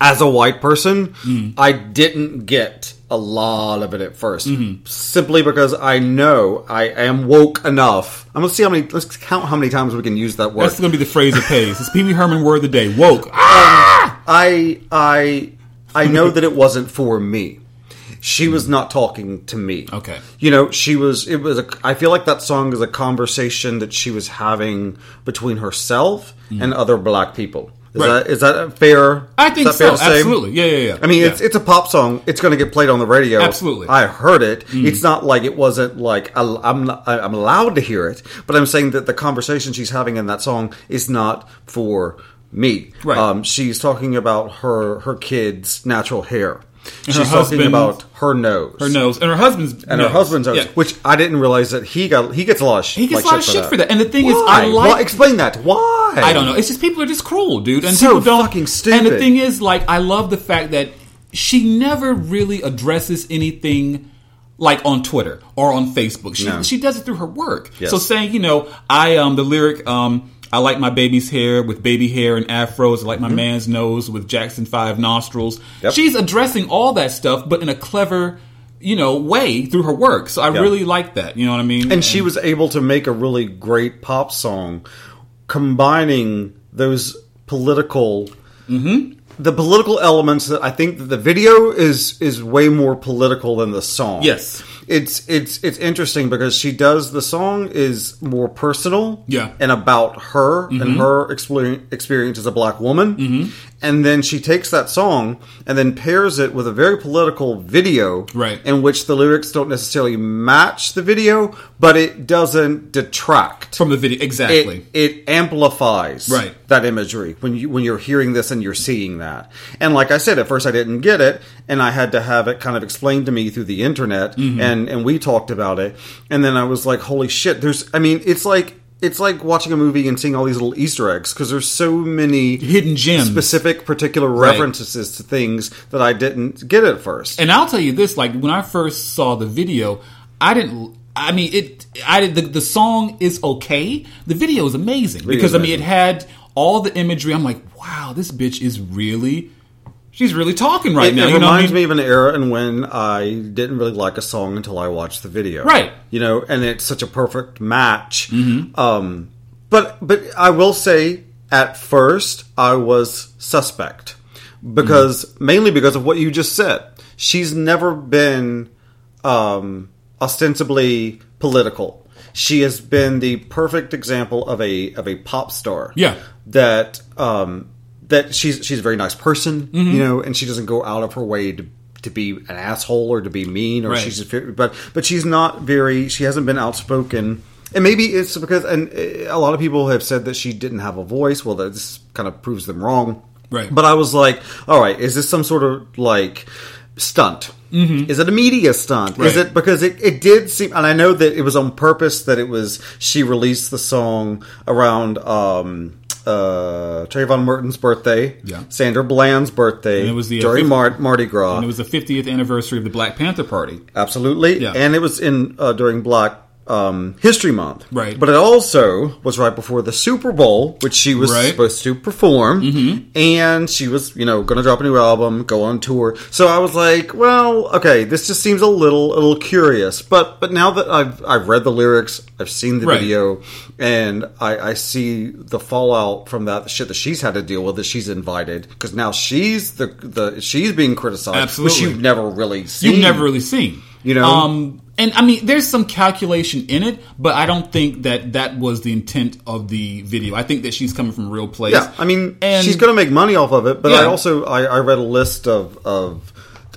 as a white person, mm. I didn't get a lot of it at 1st mm-hmm. simply because I know I am woke enough. I'm gonna see how many. Let's count how many times we can use that word. That's going to be the phrase it pays. It's Pee Wee Herman word of the day. Woke. Ah! I I I know that it wasn't for me. She was mm. not talking to me. Okay. You know, she was. It was. A, I feel like that song is a conversation that she was having between herself mm. and other black people. Is Mm. Right. that is that fair? I think fair so. say? Absolutely. Yeah, yeah, yeah. I mean, Yeah. it's it's a pop song. It's going to get played on the radio. Absolutely. Mm. I heard it. It's not like it wasn't like I- I'm not- I'm allowed to hear it, but I'm saying that the conversation she's having in that song is not for me. Right. Um, she's talking about her her kid's natural hair. And she's talking about her nose. her nose and her husband's And her husband's nose, Yeah. which I didn't realize that he got. He gets a lot of. Sh- He gets like a lot of shit for that. And the thing is, I Why? like- Why? explain that. Why? I don't know. It's just people are just cruel, dude, and So people don't. fucking stupid. And the thing is, like, I love the fact that she never really addresses anything like on Twitter or on Facebook. She No. she does it through her work. Yes. So saying, you know, I um the lyric um. I like my baby's hair with baby hair and afros. I like my man's nose with Jackson 5 nostrils. Mm-hmm. Yep. She's addressing all that stuff, but in a clever, you know, way through her work. So I Yeah. really like that. You know what I mean? and she was able to make a really great pop song combining those political Mm-hmm. The political elements that I think that the video is is way more political than the song. Yes. It's it's it's interesting because she does the song is more personal Yeah. Mm-hmm. and about her and her experience experience as a black woman. And then she takes that song and then pairs it with a very political video Right. in which the lyrics don't necessarily match the video, but it doesn't detract from the video. Exactly. it, it amplifies Right. that imagery when you when you're hearing this and you're seeing that. And like I said, at first I didn't get it, and I had to have it kind of explained to me through the internet, Mm-hmm. and and we talked about it, and then I was like, holy shit! There's, I mean, it's like. It's like watching a movie and seeing all these little Easter eggs because there's so many Hidden gems. specific, particular references to things that I didn't get at first. And I'll tell you this: like when I first saw the video, I didn't. I mean, it. I did. The, the song is okay. The video is amazing because I mean, it had all the imagery. I'm like, wow, this bitch is really. She's really talking right it, now. it you know I reminds mean? me of an era in when I didn't really like a song until I watched the video. Right. You know, and it's such a perfect match. Mm-hmm. Um, but but I will say, at first, I was suspect because Mm-hmm. mainly because of what you just said. She's never been um, ostensibly political. She has been the perfect example of a of a pop star. Yeah. That um, that she's she's a very nice person, Mm-hmm. you know, and she doesn't go out of her way to to be an asshole or to be mean or Right. she's but but she's not very she hasn't been outspoken. And maybe it's because and uh, a lot of people have said that she didn't have a voice. Well, that this kind of proves them wrong. Right. But I was like, all right, is this some sort of like stunt? Mm-hmm. Is it a media stunt? Is it because it, it did seem, and I know that it was on purpose that it was she released the song around um, uh, Trayvon Martin's birthday, Yeah. Sandra Bland's birthday, And it was the, during Mar- Mardi Gras, And it was the 50th anniversary of the Black Panther Party. Absolutely. Yeah. And it was in uh, during Black um, History Month. Right. But it also was right before the Super Bowl, which she was Right. supposed to perform. Mm-hmm. And she was, you know, going to drop a new album, go on tour. So I was like, well, okay, this just seems a little, a little curious. But but now that I've I've read the lyrics, I've seen the Right. video, and I, I see the fallout from that the shit that she's had to deal with that she's invited because now she's the the she's being criticized, which you've never really seen. You've never really seen. You know? Um, and I mean, there's some calculation in it, but I don't think that that was the intent of the video. I think that she's coming from a real place. Yeah, I mean, And- she's going to make money off of it. But I also I, I read a list of of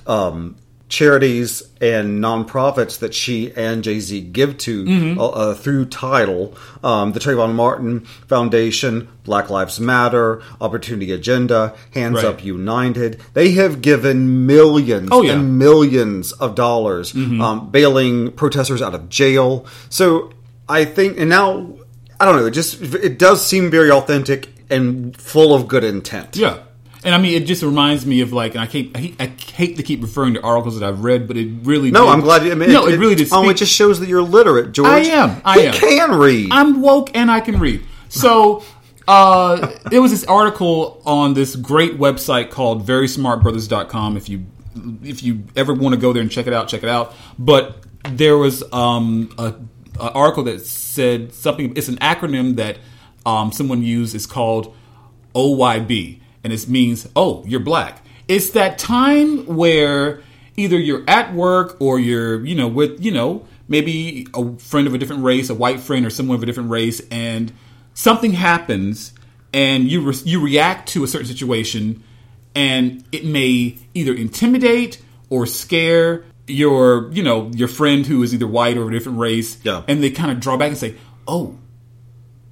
um, charities and nonprofits that she and Jay Z give to Mm-hmm. uh, uh, through Tidal, um, the Trayvon Martin Foundation, Black Lives Matter, Opportunity Agenda, Hands Right. Up United. They have given millions Oh, yeah. Mm-hmm. and millions of dollars, um, bailing protesters out of jail. So I think, and now I don't know. It just it does seem very authentic and full of good intent. Yeah. And I mean, it just reminds me of like, and I hate, I hate, I hate to keep referring to articles that I've read, but it really No, did- I'm glad. You, I mean, no, it, really did. Oh, it just shows that you're literate, George. I am. I He am. can read. I'm woke and I can read. So uh, there was this article on this great website called verysmartbrothas.com. If you if you ever want to go there and check it out, check it out. But there was um, a, a article that said something. It's an acronym that um, someone used. It's called OYB, and it means oh, you're black. It's that time where either you're at work or you're you know with you know maybe a friend of a different race, a white friend or someone of a different race, and something happens and you re- you react to a certain situation, and it may either intimidate or scare your you know your friend who is either white or a different race, Yeah. and they kind of draw back and say, "Oh,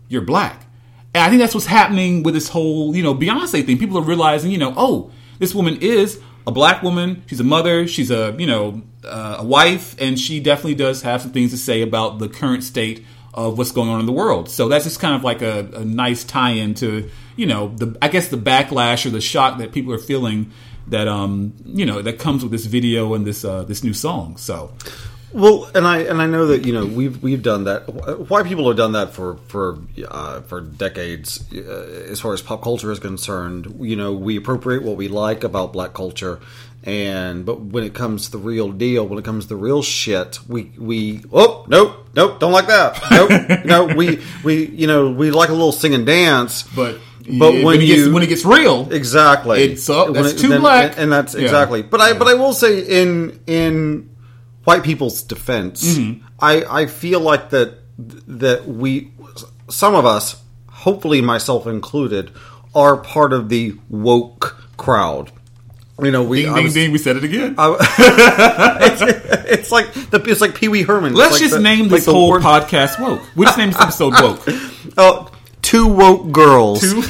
you're black." And I think that's what's happening with this whole, you know, Beyonce thing. People are realizing, you know, oh, this woman is a black woman. She's a mother. She's a, you know, uh, a wife, and she definitely does have some things to say about the current state of what's going on in the world. So that's just kind of like a, a nice tie-in to, you know, the I guess the backlash or the shock that people are feeling that, um, you know, that comes with this video and this uh, this new song. So Well, and I and I know that you know we've we've done that. White people have done that for for uh, for decades. Uh, as far as pop culture is concerned, you know we appropriate what we like about black culture, and but when it comes to the real deal, when it comes to the real shit, we we oh nope nope don't like that nope <laughs> no we we you know we like a little sing and dance, but but yeah, when it you gets, when it gets real, Exactly. It's up. When That's too then- black. and that's Yeah. exactly. But I but I will say in in white people's defense, Mm-hmm. I I feel like that that we some of us, hopefully myself included, are part of the woke crowd. You know, we ding I ding was- ding. We said it again. <laughs> it's, it's like the it's like Pee Wee Herman. Let's like just the- name this the whole word- podcast woke. We just named this episode woke. <laughs> Oh, two woke girls. Two.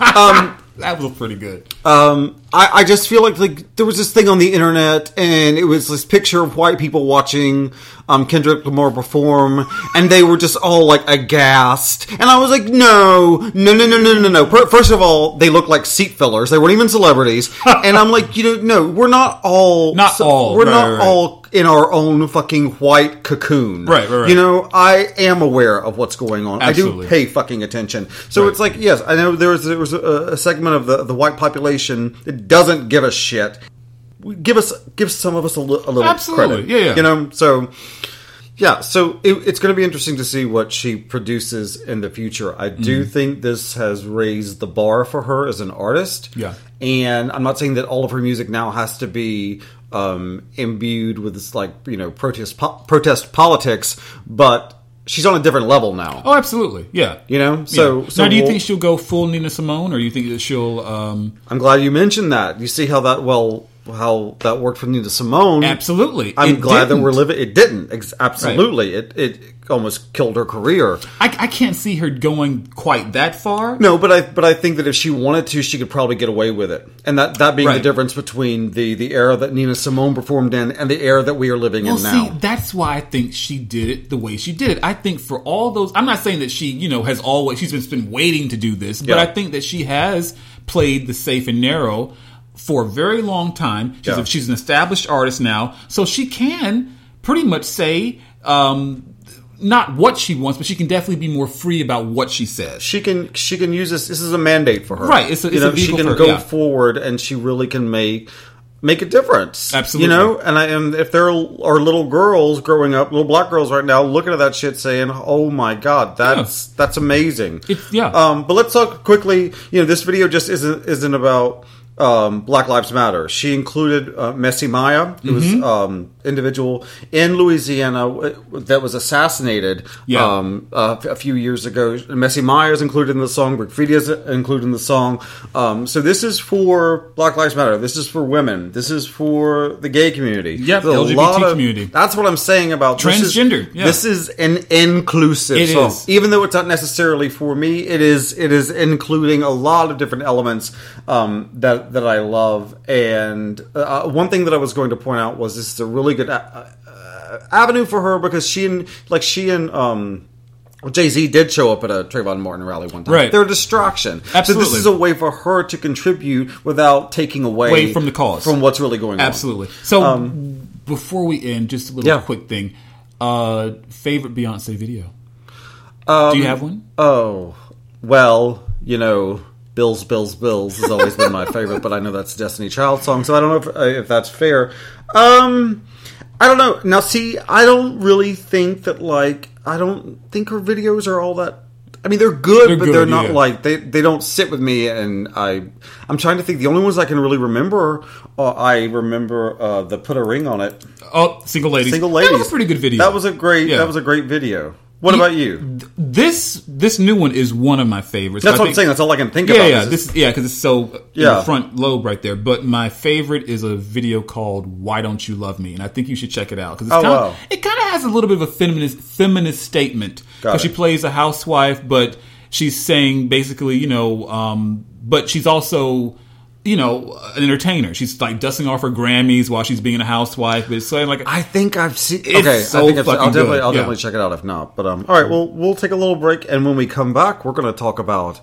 <laughs> um, that was pretty good. Um, I, I just feel like like there was this thing on the internet, and it was this picture of white people watching um, Kendrick Lamar perform, and they were just all like aghast. And I was like, no, no, no, no, no, no, no. First of all, they look like seat fillers. They weren't even celebrities. <laughs> and I'm like, you know, no, we're not all Not all, We're right, not right, right. all in our own fucking white cocoon. Right, right, right. You know, I am aware of what's going on. Absolutely. I do pay fucking attention. So Right. it's like, yes, I know there was there was a, a segment of the the white population that doesn't give a shit. Give us give some of us a, li- a little Absolutely. credit. Yeah, yeah. You know, so yeah, so it, it's going to be interesting to see what she produces in the future. I do Mm-hmm. think this has raised the bar for her as an artist. Yeah. and I'm not saying that all of her music now has to be um, imbued with this like you know protest po- protest politics, but she's on a different level now. Oh, absolutely. Yeah. You know, so Yeah. so now, do you we'll- think she'll go full Nina Simone, or do you think that she'll? Um, I'm glad you mentioned that. You see how that well how that worked for Nina Simone. absolutely. I'm It glad that didn't. we're living. It didn't. Absolutely. It it almost killed her career. I, I can't see her going quite that far. No, but I but I think that if she wanted to, she could probably get away with it. And that that being the difference between the the era that Nina Simone performed in and the era that we are living Well, in see, now. that's why I think she did it the way she did it. I think for all those, I'm not saying that she, you know, has always she's been, been waiting to do this, but Yeah. I think that she has played the safe and narrow for a very long time. She's, Yeah. a, she's an established artist now, so she can pretty much say. Um, not what she wants, but she can definitely be more free about what she says. she can she can use this. This is a mandate for her, Right, it's a- you it's a know, she can go yeah. forward, and she really can make make a difference. Absolutely. you know. And I and if there are little girls growing up, little black girls right now, looking at that shit, saying, "Oh my god, that's that's amazing." It's- yeah. Um, but let's talk quickly. You know, this video just isn't isn't about um, Black Lives Matter. She included uh, Messy Mya, who was Mm-hmm. um, individual in Louisiana that was assassinated Yeah. um, uh, a few years ago. Messy Mya is included in the song. Graffiti is included in the song. Um, so this is for Black Lives Matter. This is for women. This is for the gay community. Yep, the LGBT of- community. That's what I'm saying about this is- Transgender, yeah. This is an inclusive It song. is. Even though it's not necessarily for me, it is. It is including a lot of different elements um, that that I love. And uh, one thing that I was going to point out was this is a really good uh, uh, avenue for her because she and like she and. Um, Jay Z did show up at a Trayvon Martin rally one time. Right. They're a distraction. Absolutely. So this is a way for her to contribute without taking away Away from the cause. from what's really going on. Absolutely. So before we end, just a little Um, Yeah. quick thing. Uh, favorite Beyonce video? Um, Do you have one? Oh, well, you know, Bills, Bills, Bills has always been my favorite, but I know that's a Destiny Child song, so I don't know if, uh, if that's fair. Um, I don't know. Now, see, I don't really think that, like, I don't think her videos are all that. I mean, they're good, They're but good, they're not yeah. like they they don't sit with me, and I I'm trying to think. The only ones I can really remember, uh, I remember uh, the put a ring on it. Oh, single ladies. Single ladies. That was a pretty good video. That was a great. Yeah. That was a great video. What about you? This this new one is one of my favorites. That's I what I'm saying. That's all I can think Yeah, about. yeah, is this yeah, because it's so in Yeah. front lobe right there. But my favorite is a video called "Why Don't You Love Me," and I think you should check it out because Oh, wow. it kind of has a little bit of a feminist feminist statement because she plays a housewife, but she's saying basically, you know, um, but she's also. You know, an entertainer. She's like dusting off her Grammys while she's being a housewife. But it's so like I think I've seen. Okay, so I think I've, I'll definitely, I'll yeah. definitely check it out if not. But um, all right, well, we'll take a little break, and when we come back, we're going to talk about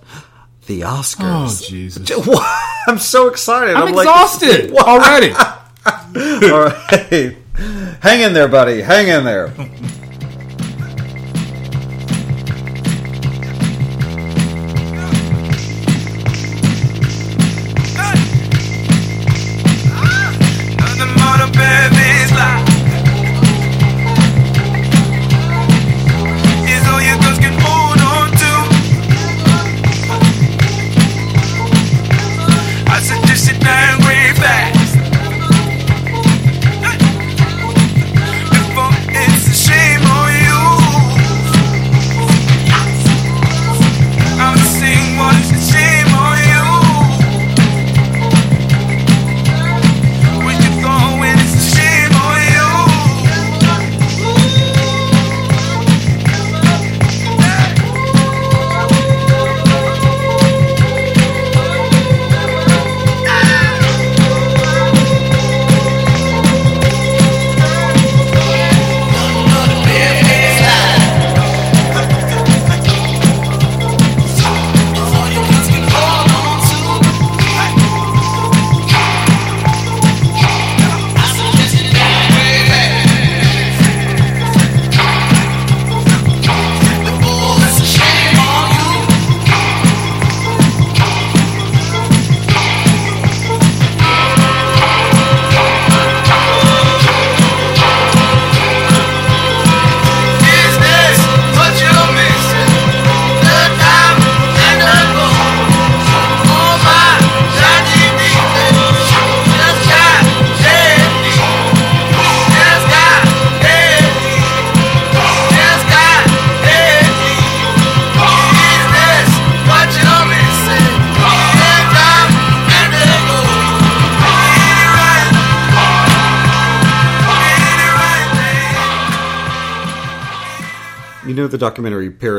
the oh Oscars. Jesus, <laughs> I'm so excited. I'm, like- exhausted <laughs> already. <laughs> all right, hang in there, buddy. Hang in there.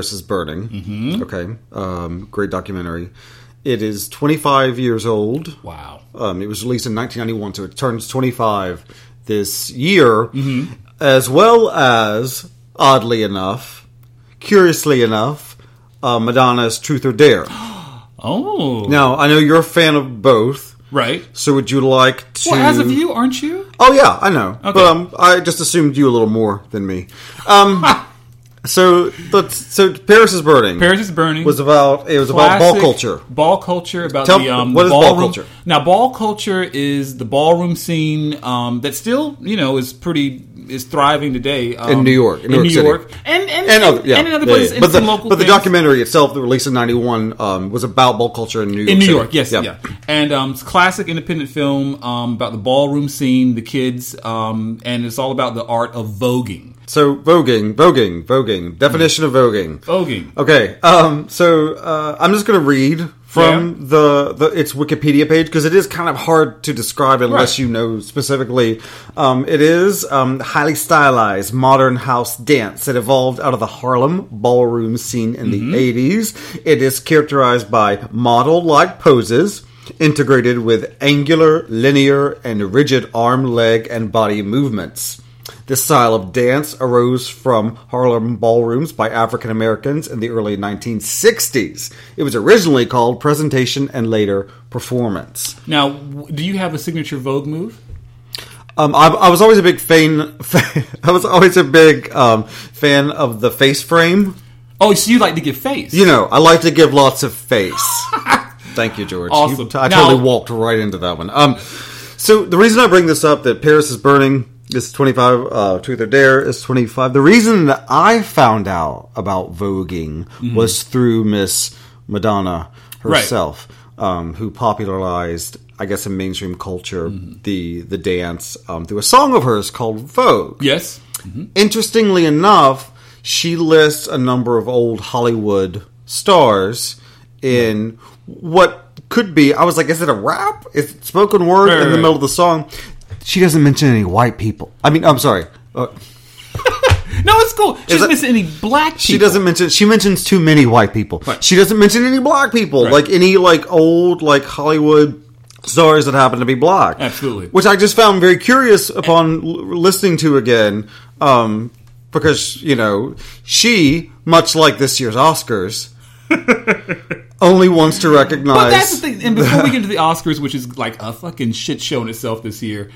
Paris is Burning. Mm-hmm. Okay, um, great documentary. It is 25 years old. Wow. Um, it was released in 1991, so it turns 25 this year, Mm-hmm. as well as, oddly enough, curiously enough, uh, Madonna's Truth or Dare. <gasps> Oh, Now, I know you're a fan of both, right. so would you like to? Well, as of you, aren't you? Oh yeah, I know. Okay. But um, I just assumed you a little more than me. Um, <laughs> so. So Paris is burning. Paris is burning. was about. It was about ball culture. Ball culture about Tell- the um. what the is ball culture? Now, ball culture is the ballroom scene um, that still, you know, is pretty is thriving today um, In New York, in New New York York, City. and and and other, yeah, and in other places, yeah. and but the but the documentary itself, the release in '91, um, was about ball culture in New York. in New City. York, yes, yeah, and um, it's a classic independent film um, about the ballroom scene, the kids, um, and it's all about the art of voguing. So voguing, voguing, voguing. Definition of voguing. Voguing. Okay. Um. So uh, I'm just going to read from the the its Wikipedia page because it is kind of hard to describe unless Right. you know specifically. Um. It is um highly stylized modern house dance that evolved out of the Harlem ballroom scene in Mm-hmm. the 80s. It is characterized by model-like poses. Integrated with angular, linear, and rigid arm, leg, and body movements. This style of dance arose from Harlem ballrooms by African Americans in the early 1960s. It was originally called presentation and later performance. Now, do you have a signature Vogue move? Um, I, I was always a big fan. <laughs> I was always a big um, fan of the face frame. Oh, so you like to give face? You know, I like to give lots of face. <laughs> Thank you, George. You- Awesome. I Now- totally walked right into that one. Um, so the reason I bring this up that Paris is burning is 25. Uh, Truth or Dare is 25. The reason that I found out about voguing was through Miss Madonna herself, um, who popularized, I guess, in mainstream culture the the dance um, through a song of hers called Vogue. Yes. Interestingly enough, she lists a number of old Hollywood stars in what could be. I was like, is it a rap? Is spoken word Right, in the right. middle of the song? She doesn't mention any white people. I mean, I'm sorry. Uh, <laughs> No, it's cool. She doesn't miss any black people. she doesn't mention. She mentions too many white people. Right. She doesn't mention any black people, Right. like any like old like Hollywood stars that happen to be black. Absolutely. which I just found very curious upon l- listening to again, um, because you know she, much like this year's Oscars, <laughs> only wants to recognize. But that's the thing. And before we get into the <laughs> Oscars, which is like a fucking shit show in itself this year,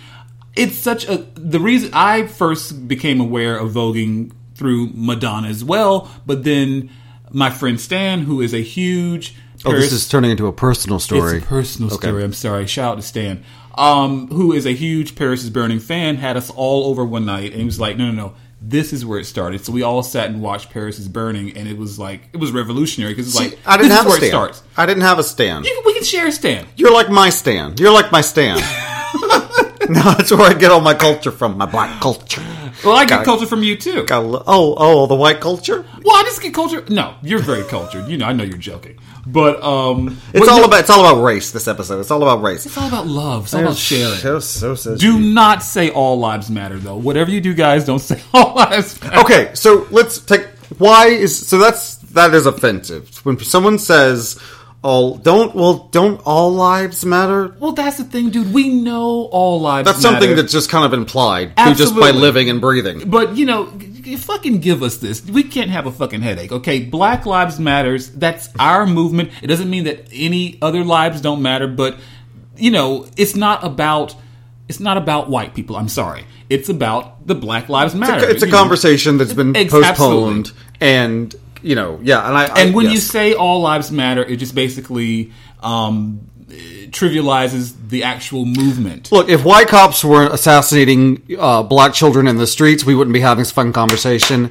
it's such a. The reason I first became aware of voguing through Madonna as well, but then my friend Stan, who is a huge. Oh, this is turning into a personal story. It's a personal Okay. story. I'm sorry. Shout out to Stan, um, who is a huge Paris is Burning fan. Had us all over one night, and he was like, "No, no, no." This is where it started. So we all sat and watched Paris is Burning, and it was like it was revolutionary because it's See, like I didn't this have is a where it stand. starts. I didn't have a stand. You, we can share a stand. You're like my stand. You're like my stand. <laughs> no, that's where I get all my culture from. My black culture. Well, I get Got culture from you too. Got oh, oh, the white culture. Well, I just get culture. No, you're very cultured. You know, I know you're joking, but um, It's but all no, about. It's all about race. This episode. It's all about race. It's all about love. It's all about sharing. So, so, so Do sweet. not say all lives matter, though. Whatever you do, guys, don't say <laughs> all lives matter. okay, so let's take. Why is so? That's that is offensive when someone says, "All don't well, don't all lives matter." Well, that's the thing, dude. We know all lives. That's something matter. that's just kind of implied through just by living and breathing. But you know, g- g- fucking give us this. We can't have a fucking headache, okay? Black Lives Matters. That's our movement. It doesn't mean that any other lives don't matter, but you know, it's not about. It's not about white people. I'm sorry. It's about the Black Lives Matter. It's a you know? conversation that's been Ex- postponed, absolutely. and you know, yeah, and I And I- when you say all lives matter, it just basically um, trivializes the actual movement. Look, if white cops weren't assassinating uh, black children in the streets, we wouldn't be having this fun conversation.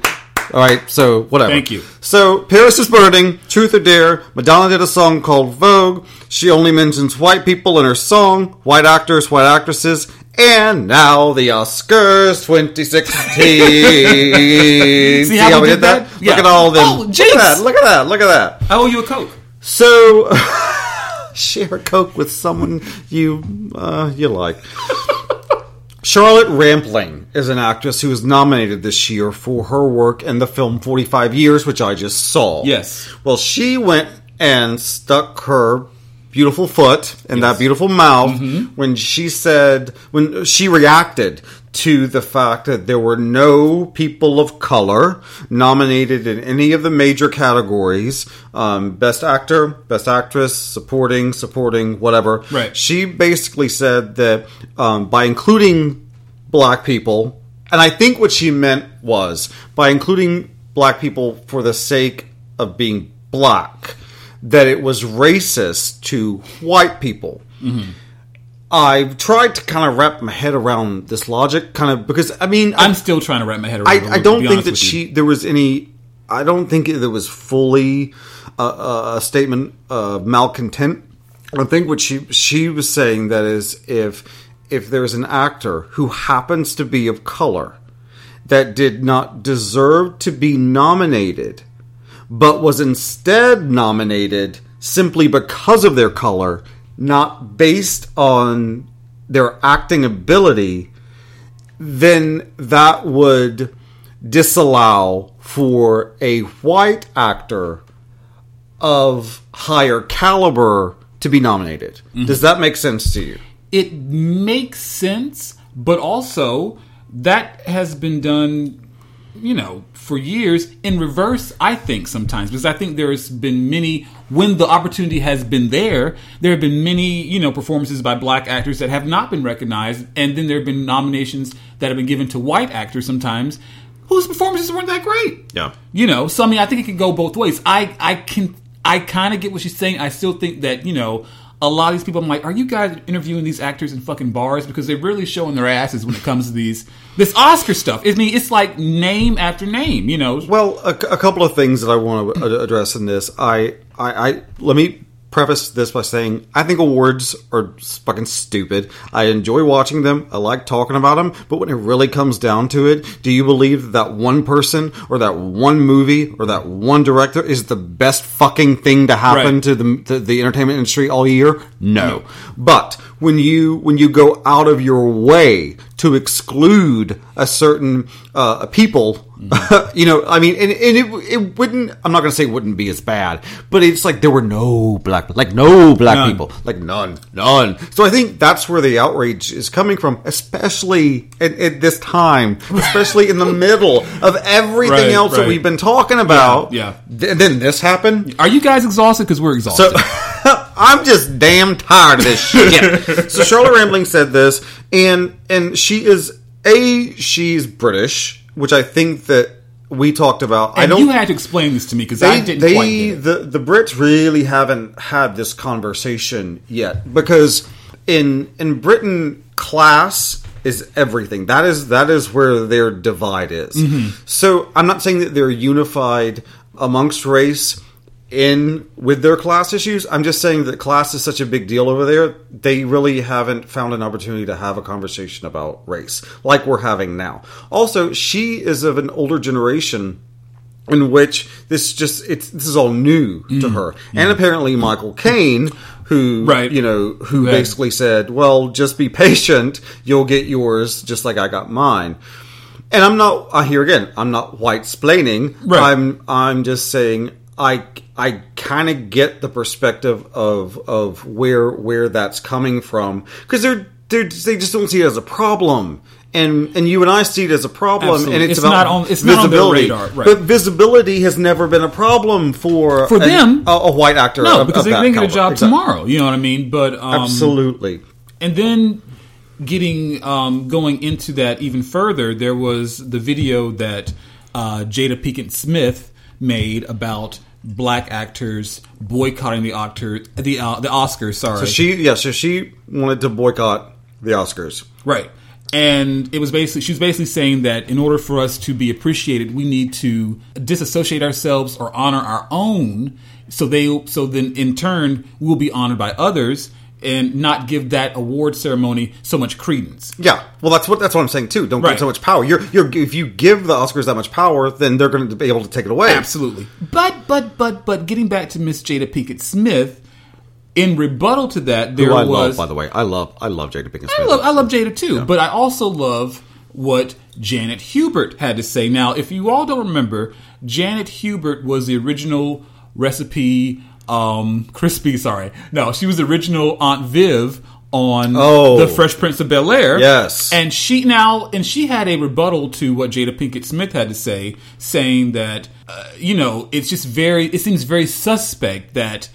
All right, so whatever. Thank you. So Paris is burning. Truth or dare? Madonna did a song called Vogue. She only mentions white people in her song, white actors, white actresses, and now the Oscars 2016. <laughs> See, how how we we did did that? that? Yeah. Look at all them. Oh, look at that! Look at that! Look at that! I owe you a Coke. So, <laughs> <laughs> share a coke with someone you uh, you like. <laughs> Charlotte Rampling is an actress who was nominated this year for her work in the film 45 Years, which I just saw. Yes. Well, she went and stuck her beautiful foot in that beautiful mouth Mm-hmm. when she said, when she reacted to the fact that there were no people of color nominated in any of the major categories um, best actor, best actress, supporting, supporting, whatever. Right. She basically said that um, by including black people, and I think what she meant was by including black people for the sake of being black, that it was racist to white people. I've tried to kind of wrap my head around this logic, kind of because I mean, I'm still trying to wrap my head around. it, I, I don't think that with you. she there was any. I don't think there was fully a, a, a statement of malcontent. I think what she she was saying that is if if there's an actor who happens to be of color that did not deserve to be nominated, but was instead nominated simply because of their color, not based on their acting ability, then that would disallow for a white actor of higher caliber to be nominated. Mm-hmm. Does that make sense to you? it makes sense, but also that has been done, you know, for years in reverse. I think sometimes because I think there's been many when the opportunity has been there. There have been many, you know, performances by black actors that have not been recognized, and then there have been nominations that have been given to white actors sometimes whose performances weren't that great. Yeah. You know, so I mean, I think it could go both ways. I I can I kind of get what she's saying. I still think that you know a lot of these people. I'm like, are you guys interviewing these actors in fucking bars because they're really showing their asses when it comes to these this Oscar stuff? I mean, it's like name after name. You know, Well, a, a couple of things that I want to address in this. I, I, I let me preface this by saying I think awards are fucking stupid. I enjoy watching them. I like talking about them. But when it really comes down to it, do you believe that one person or that one movie or that one director is the best fucking thing to happen Right. to the to the entertainment industry all year? No. But when you when you go out of your way to exclude a certain uh, people, <laughs> you know, I mean, and, and it it wouldn't. I'm not going to say it wouldn't be as bad, but it's like there were no black, like no black None. people, like none, none. So I think that's where the outrage is coming from, especially at, at this time, especially in the <laughs> middle of everything Right, else that we've been talking about. Yeah, Th- then this happened. are you guys exhausted? Because we're exhausted. So <laughs> <laughs> I'm just damn tired of this shit. <laughs> so Charlotte Rampling said this, and and she is a she's British, which I think that we talked about. I and don't. you had to explain this to me because they, I didn't they quite get it. the the Brits really haven't had this conversation yet because in in Britain class is everything that is that is where their divide is Mm-hmm. so i'm not saying that they're unified amongst race in with their class issues i'm just saying that class is such a big deal over there they really haven't found an opportunity to have a conversation about race like we're having now also she is of an older generation in which this just it's this is all new Mm. to her and apparently michael caine who Right. you know who Right. basically said well just be patient you'll get yours just like i got mine and i'm not uh, here again i'm not white splaining Right. i'm i'm just saying i i kind of get the perspective of of where where that's coming from because they're they're they just don't see it as a problem and and you and I see it as a problem, Absolutely. and it's, It's about not on- it's not on radar, right. But visibility has never been a problem for For an- them? a, a white actor. no, of- because of they can get a job Exactly. tomorrow. You know what I mean? But um, Absolutely. And then getting um, going into that even further, there was the video that uh, Jada Pinkett Smith made about black actors boycotting the actor the uh, the Oscars. Sorry, So she, yeah, so she wanted to boycott the Oscars. Right. And it was basically she was basically saying that in order for us to be appreciated, we need to disassociate ourselves or honor our own. So they so then in turn we'll be honored by others and not give that award ceremony so much credence. Yeah, well, that's what that's what I'm saying too. Don't Right. give so much power. You're, you're if you give the Oscars that much power, then they're going to be able to take it away. Absolutely. But but but but getting back to Miss Jada Pinkett Smith, in rebuttal to that, there Who I was love, by the way. I love, I love Jada Pinkett Smith. I love, I love Jada too, but I also love what Janet Hubert had to say. Now, if you all don't remember, Janet Hubert was the original recipe um, crispy. Sorry, no, she was the original Aunt Viv on Oh. the Fresh Prince of Bel Air. Yes. and she now and she had a rebuttal to what Jada Pinkett Smith had to say, saying that uh, you know it's just very it seems very suspect that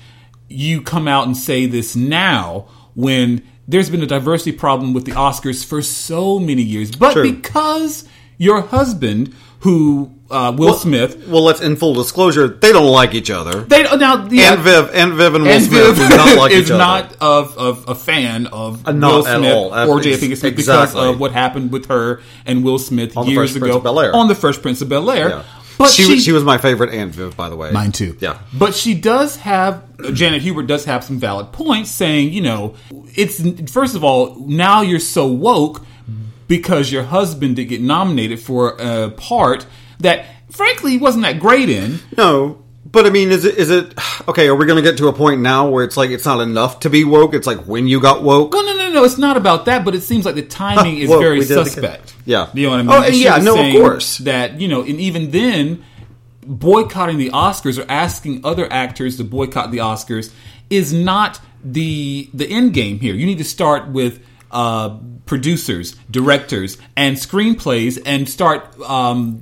you come out and say this now when there's been a diversity problem with the Oscars for so many years, but True. because your husband, who uh, Will Well- Smith, Well, let's in full disclosure, they don't like each other. they now yeah, Aunt Viv, Aunt Viv, and Will and Smith Viv do not like <laughs> is each other. not of, of a fan of Uh, Will at Smith all. Uh, or Jada Pinkett Smith because of what happened with her and Will Smith On the years Prince ago on the Fresh Prince of Bel Air. Yeah. But she, she, she was my favorite Aunt Viv, by the way. Mine too. Yeah. But she does have Janet Hubert does have some valid points saying, you know, it's first of all, now you're so woke because your husband did get nominated for a part that frankly wasn't that great in. No, but I mean, is it is it <sighs> okay? Are we going to get to a point now where it's like it's not enough to be woke? It's like when you got woke. Well, no, no, no. It's not about that, but it seems like the timing is Well, very we did it again. suspect. Yeah. you know what I mean. Oh, And yeah, no, of course. That you know, and even then, boycotting the Oscars or asking other actors to boycott the Oscars is not the the end game here. You need to start with. Uh, producers, directors, and screenplays, and start, um,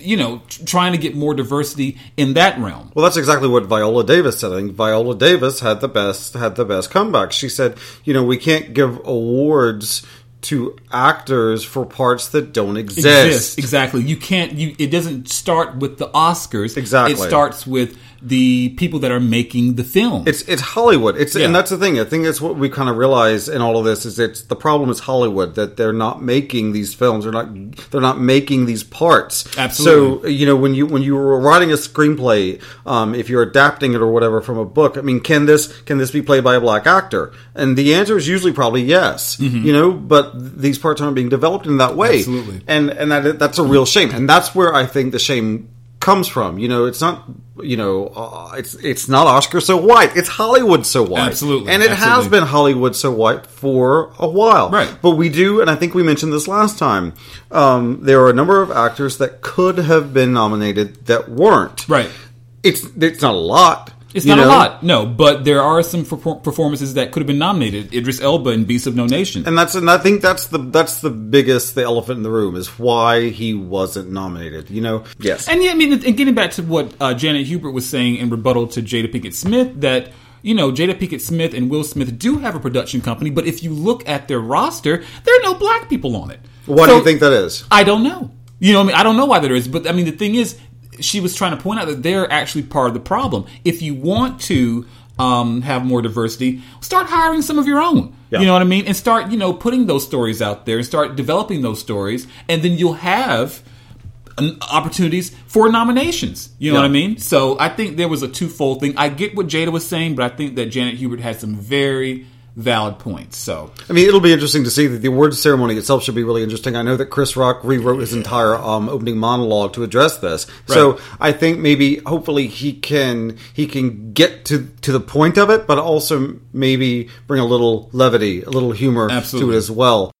you know, trying to get more diversity in that realm. Well, that's exactly what Viola Davis said. I think Viola Davis had the best had the best comeback. She said, "You know, we can't give awards to actors for parts that don't exist." exist. Exactly. You can't. You. It doesn't start with the Oscars. Exactly. It starts with the people that are making the film. It's it's Hollywood. It's Yeah. and that's the thing. I think that's what we kind of realize in all of this is it's the problem is Hollywood that they're not making these films. They're not they're not making these parts. Absolutely. So you know when you when you were writing a screenplay, um, if you're adapting it or whatever from a book, I mean, can this can this be played by a black actor? And the answer is usually probably yes. You know, but these parts aren't being developed in that way. Mm-hmm. Absolutely. And and that that's a real shame. And that's where I think the shame comes from. You know, it's not. You know, uh, it's it's not Oscar so white. It's Hollywood so white. Absolutely, and it has been Hollywood so white for a while. Right. But we do, and I think we mentioned this last time. Um, there are a number of actors that could have been nominated that weren't. right. It's it's not a lot. It's you not a lot, no, but there are some perfor- performances that could have been nominated. Idris Elba in Beasts of No Nation. And that's and I think that's the that's the biggest the elephant in the room is why he wasn't nominated. You know. Yes. And yeah, I mean, and getting back to what uh, Janet Hubert was saying in rebuttal to Jada Pinkett Smith, that you know Jada Pinkett Smith and Will Smith do have a production company, but if you look at their roster, there are no black people on it. why do you think that is? I don't know. You know, what I mean, I don't know why there is, but I mean, the thing is, she was trying to point out that they're actually part of the problem. If you want to um, have more diversity, start hiring some of your own. Yeah. You know what I mean, and start you know putting those stories out there and start developing those stories, and then you'll have um, opportunities for nominations. You know Yeah. what I mean? So I think there was a twofold thing. I get what Jada was saying, but I think that Janet Hubert had some very valid points. So I mean, it'll be interesting to see that the awards ceremony itself should be really interesting. I know that Chris Rock rewrote his entire um, opening monologue to address this, so I think maybe, hopefully, he can he can get to to the point of it, but also maybe bring a little levity, a little humor Absolutely. to it as well.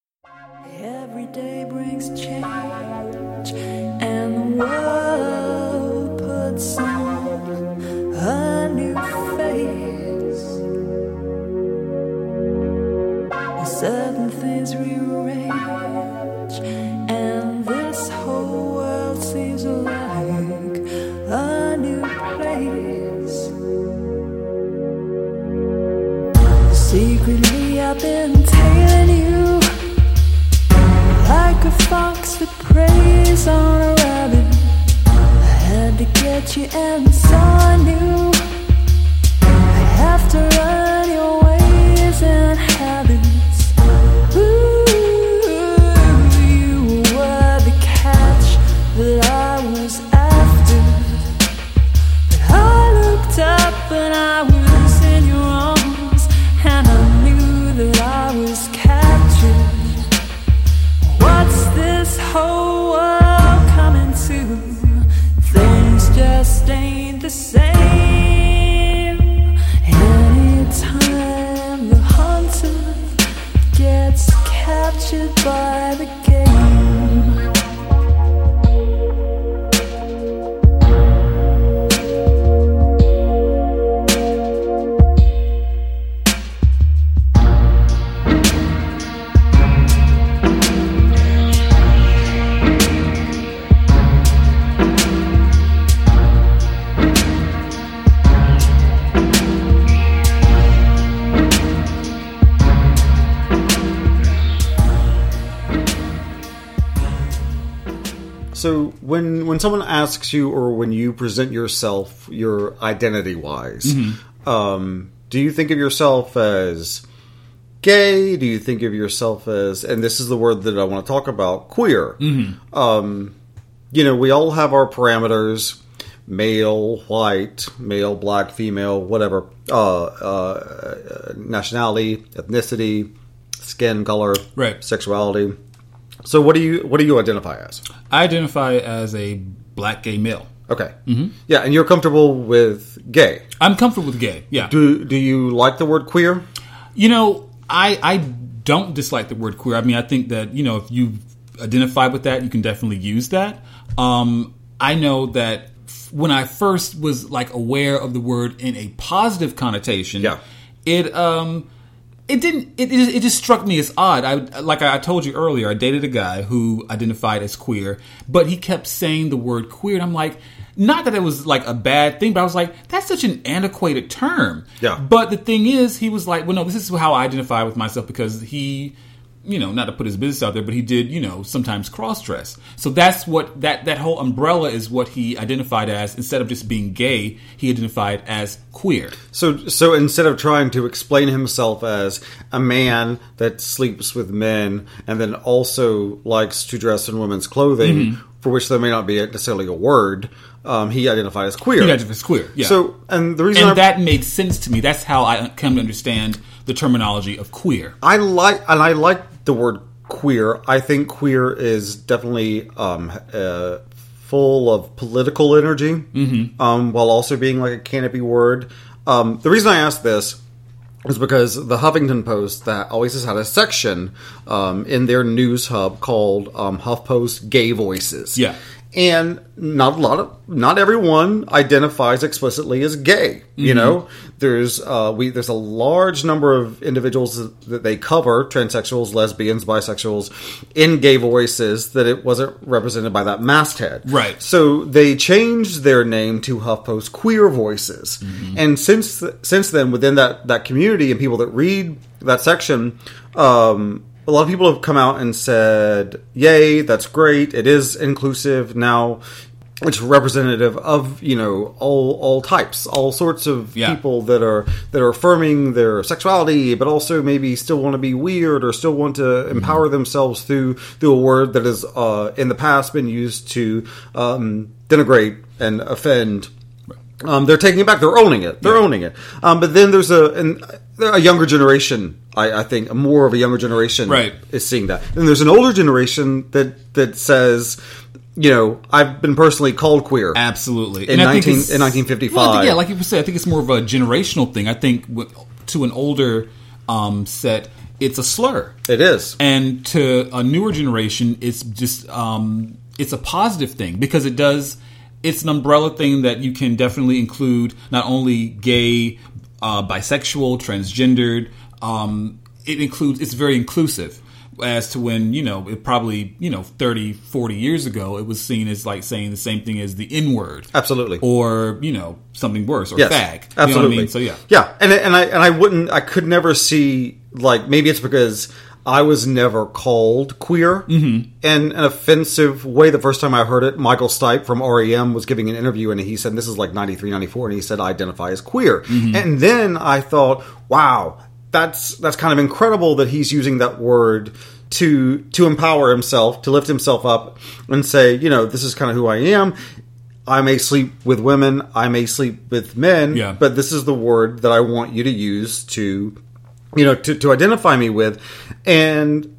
Preys on a rabbit. I had to get you, and so I knew I have to learn when when someone asks you or when you present yourself, your identity wise, Mm-hmm. um, do you think of yourself as gay? Do you think of yourself as, and this is the word that I want to talk about, queer? Mm-hmm. Um, you know, we all have our parameters: male, white, male, black, female, whatever, uh, uh, nationality, ethnicity, skin color, Right. sexuality. So, what do you what do you identify as? I identify as a black gay male. Okay, mm-hmm. yeah, and you're comfortable with gay. I'm comfortable with gay. Yeah. Do do you like the word queer? You know, I I don't dislike the word queer. I mean, I think that you know if you identify with that, you can definitely use that. Um, I know that when I first was like aware of the word in a positive connotation, Yeah. it um it didn't it, it, it just struck me as odd i like i told you earlier i dated a guy who identified as queer but he kept saying the word queer and i'm like not that it was like a bad thing but i was like that's such an antiquated term Yeah. but the thing is he was like well no this is how i identify with myself because he you know not to put his business out there but he did you know sometimes cross dress so that's what that that whole umbrella is what he identified as instead of just being gay he identified as queer So so instead of trying to explain himself as a man that sleeps with men and then also likes to dress in women's clothing, Mm-hmm. for which there may not be necessarily a word, um, he identified as queer. he identified as queer yeah So and the reason and I, that made sense to me. That's how I come to understand the terminology of queer. I like and I like the word queer. I think queer is definitely um, uh, full of political energy, Mm-hmm. um, while also being like a canopy word. Um, the reason I ask this is because the Huffington Post that always has had a section um, in their news hub called um, HuffPost Gay Voices. Yeah. And not a lot of, not everyone identifies explicitly as gay. You know, there's uh, we there's a large number of individuals that, they cover, transsexuals, lesbians, bisexuals, in gay voices that it wasn't represented by that masthead. Right. So they changed their name to HuffPost Queer Voices, and since since then, within that that community and people that read that section, um, a lot of people have come out and said, "Yay, that's great! It is inclusive now." It's representative of you know all all types, all sorts of Yeah. people that are that are affirming their sexuality, but also maybe still want to be weird or still want to empower themselves through through a word that has uh, in the past been used to um, denigrate and offend. Um, they're taking it back. They're owning it. They're owning it. Um, but then there's a an, a younger generation. I, I think more of a younger generation Right. is seeing that. And there's an older generation that that says, you know, I've been personally called queer. Absolutely. In And 19 in 1955. Well, think, yeah, like you said, I think it's more of a generational thing. I think to an older um, set, it's a slur. It is. and to a newer generation it's just um, it's a positive thing because it does it's an umbrella thing that you can definitely include not only gay uh, bisexual transgendered um, it includes it's very inclusive as to when you know it probably you know 30 40 years ago it was seen as like saying the same thing as the n word Absolutely. or you know something worse or Yes, fag absolutely. you know what I mean? so yeah yeah, and and I and I wouldn't, I could never see like maybe it's because I was never called queer Mm-hmm. in an offensive way. The first time I heard it, Michael Stipe from REM was giving an interview, and he said this is like 93, 94, and he said I identify as queer, Mm-hmm. and then I thought, wow, that's that's kind of incredible that he's using that word. To to empower himself, to lift himself up, and say, you know, this is kind of who I am. I may sleep with women, I may sleep with men, Yeah. but this is the word that I want you to use to, you know, to, to identify me with. And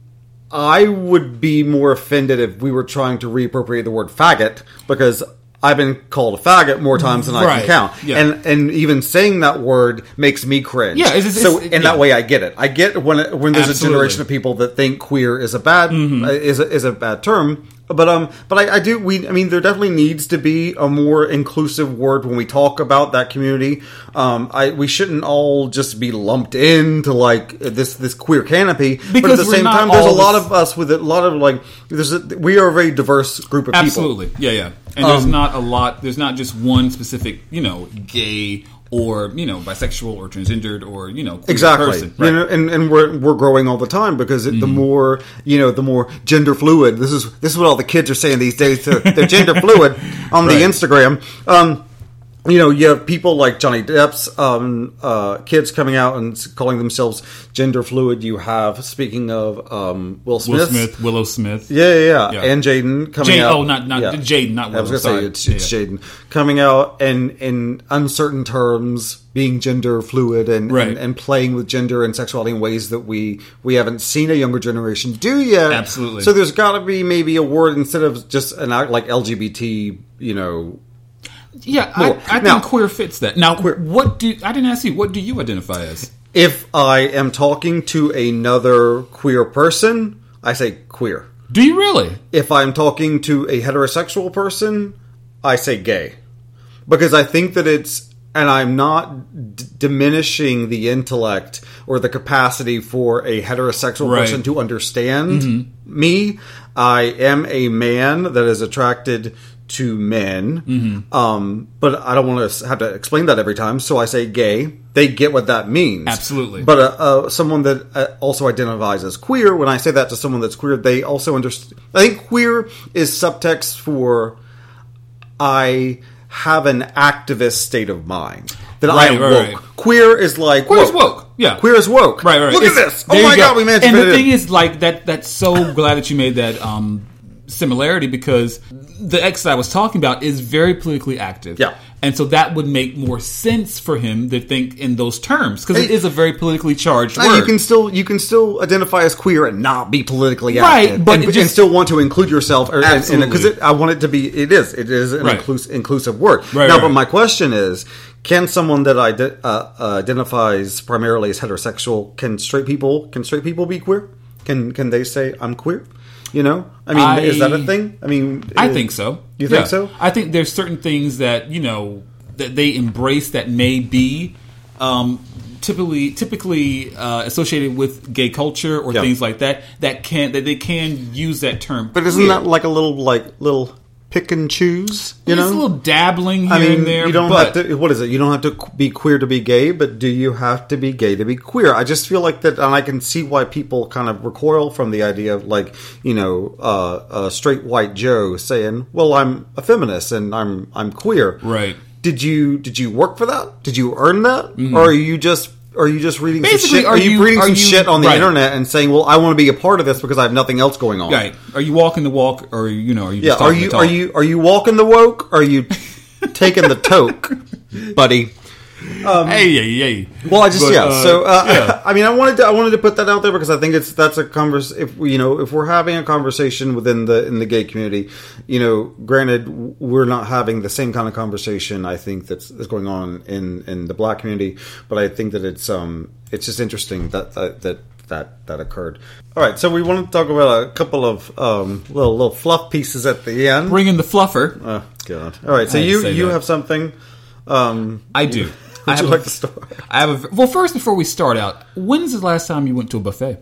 I would be more offended if we were trying to reappropriate the word faggot because I've been called a faggot more times than I Right. can count. Yeah. And and even saying that word makes me cringe. Yeah, it's- it's- so in yeah. that way I get it. I get when when there's Absolutely. a generation of people that think queer is a bad Mm-hmm. is a, is a bad term. But um, but I, I do. We, I mean, there definitely needs to be a more inclusive word when we talk about that community. Um, I we shouldn't all just be lumped into like this this queer canopy. but at Because the same time, there's a lot of us with a lot of like. There's a, we are a very diverse group of people. Absolutely, yeah, yeah. And there's Um, not a lot. There's not just one specific, you know, gay or you know bisexual or transgendered or you know queer exactly person. Right. Mm-hmm. you know and, and we're we're growing all the time because it, the more you know the more gender fluid this is this is what all the kids are saying these days they're, they're gender fluid on the <laughs> instagram um you know, you have people like Johnny Depp's um, uh, kids coming out and calling themselves gender fluid. You have, speaking of um, Will Smith, Will Smith, Willow Smith. yeah, yeah, yeah, Yeah. and Jaden coming Jade- out. oh, not- not- Jaden, not I was gonna sorry. say it's, it's Yeah. Jaden coming out and in uncertain terms, being gender fluid and, Right. and and playing with gender and sexuality in ways that we we haven't seen a younger generation do yet. Absolutely. So there's got to be maybe a word instead of just an act like LGBT. You know, Yeah, I. I think Now- queer fits that. Now, what do I didn't ask you? What do you identify as? if I am talking to another queer person, I say queer. Do you really? if I'm talking to a heterosexual person, I say gay. Because I think that it's, and I'm not d- diminishing the intellect or the capacity for a heterosexual Right. person to understand mm-hmm. me. I am a man that is attracted to men, um, but I don't want to have to explain that every time. So I say gay. They get what that means. Absolutely. But uh, uh, someone that uh, also identifies as queer, when I say that to someone that's queer, they also understand. I think queer is subtext for I have an activist state of mind that I am right, woke. right. Queer is like Queer is woke. Yeah. queer is woke. Right, right. Look It's- at this. Oh my go. god, we managed And the thing is, like that. That's so <laughs> glad that you made that um, similarity because the ex that I was talking about is very politically active. Yeah. and so that would make more sense for him to think in those terms because it is a very politically charged word. you can still you can still identify as queer and not be politically active, Right, but and, it and still want to include yourself. Or, because. I want it to be. It is. It is an Right. inclus- inclusive word. Right, now, right. but my question is: Can someone that ide- uh, uh, identifies primarily as heterosexual can straight people can straight people be queer? Can can they say I'm queer? You know, I mean, I- is that a thing? I mean, I uh, think so. You think Yeah. so? I think there's certain things that you know that they embrace that may be um, typically typically uh, associated with gay culture or Yeah. things like that. That can that they can use that term. But isn't queer. that like a little like little pick and choose? You know, a little dabbling here I mean, and there. you don't but have to. What is it? You don't have to be queer to be gay, but do you have to be gay to be queer? I just feel like that, and I can see why people kind of recoil from the idea of like, you know, uh, a straight white Joe saying, "Well, I'm a feminist and I'm I'm queer." Right. Did you did you work for that? Did you earn that, or are you just are you just reading some Basically, shit? are Are you, you- reading are some you- shit on the right. internet and saying, "Well, I want to be a part of this because I have nothing else going on"? Right. Are you walking the walk, or you know, are you Yeah. Are you are you are you walking the woke? Or are you taking the <laughs> toke, buddy? Hey, hey, hey. Well, I just But, yeah. uh, so uh, yeah. <laughs> I mean, I wanted to I wanted to put that out there because I think it's that's a converse. If we, you know if we're having a conversation within the in the gay community, you know, granted we're not having the same kind of conversation. I think that's, that's going on in in the black community, but I think that it's um it's just interesting that that. that that, that occurred. All right, so we want to talk about a couple of um, little little fluff pieces at the end. Bring in the fluffer. Oh God! All right, so I had to you you that. have something. Um, I do. I <laughs> would have you a- like to start? I have a well. First, before we start out, when's the last time you went to a buffet?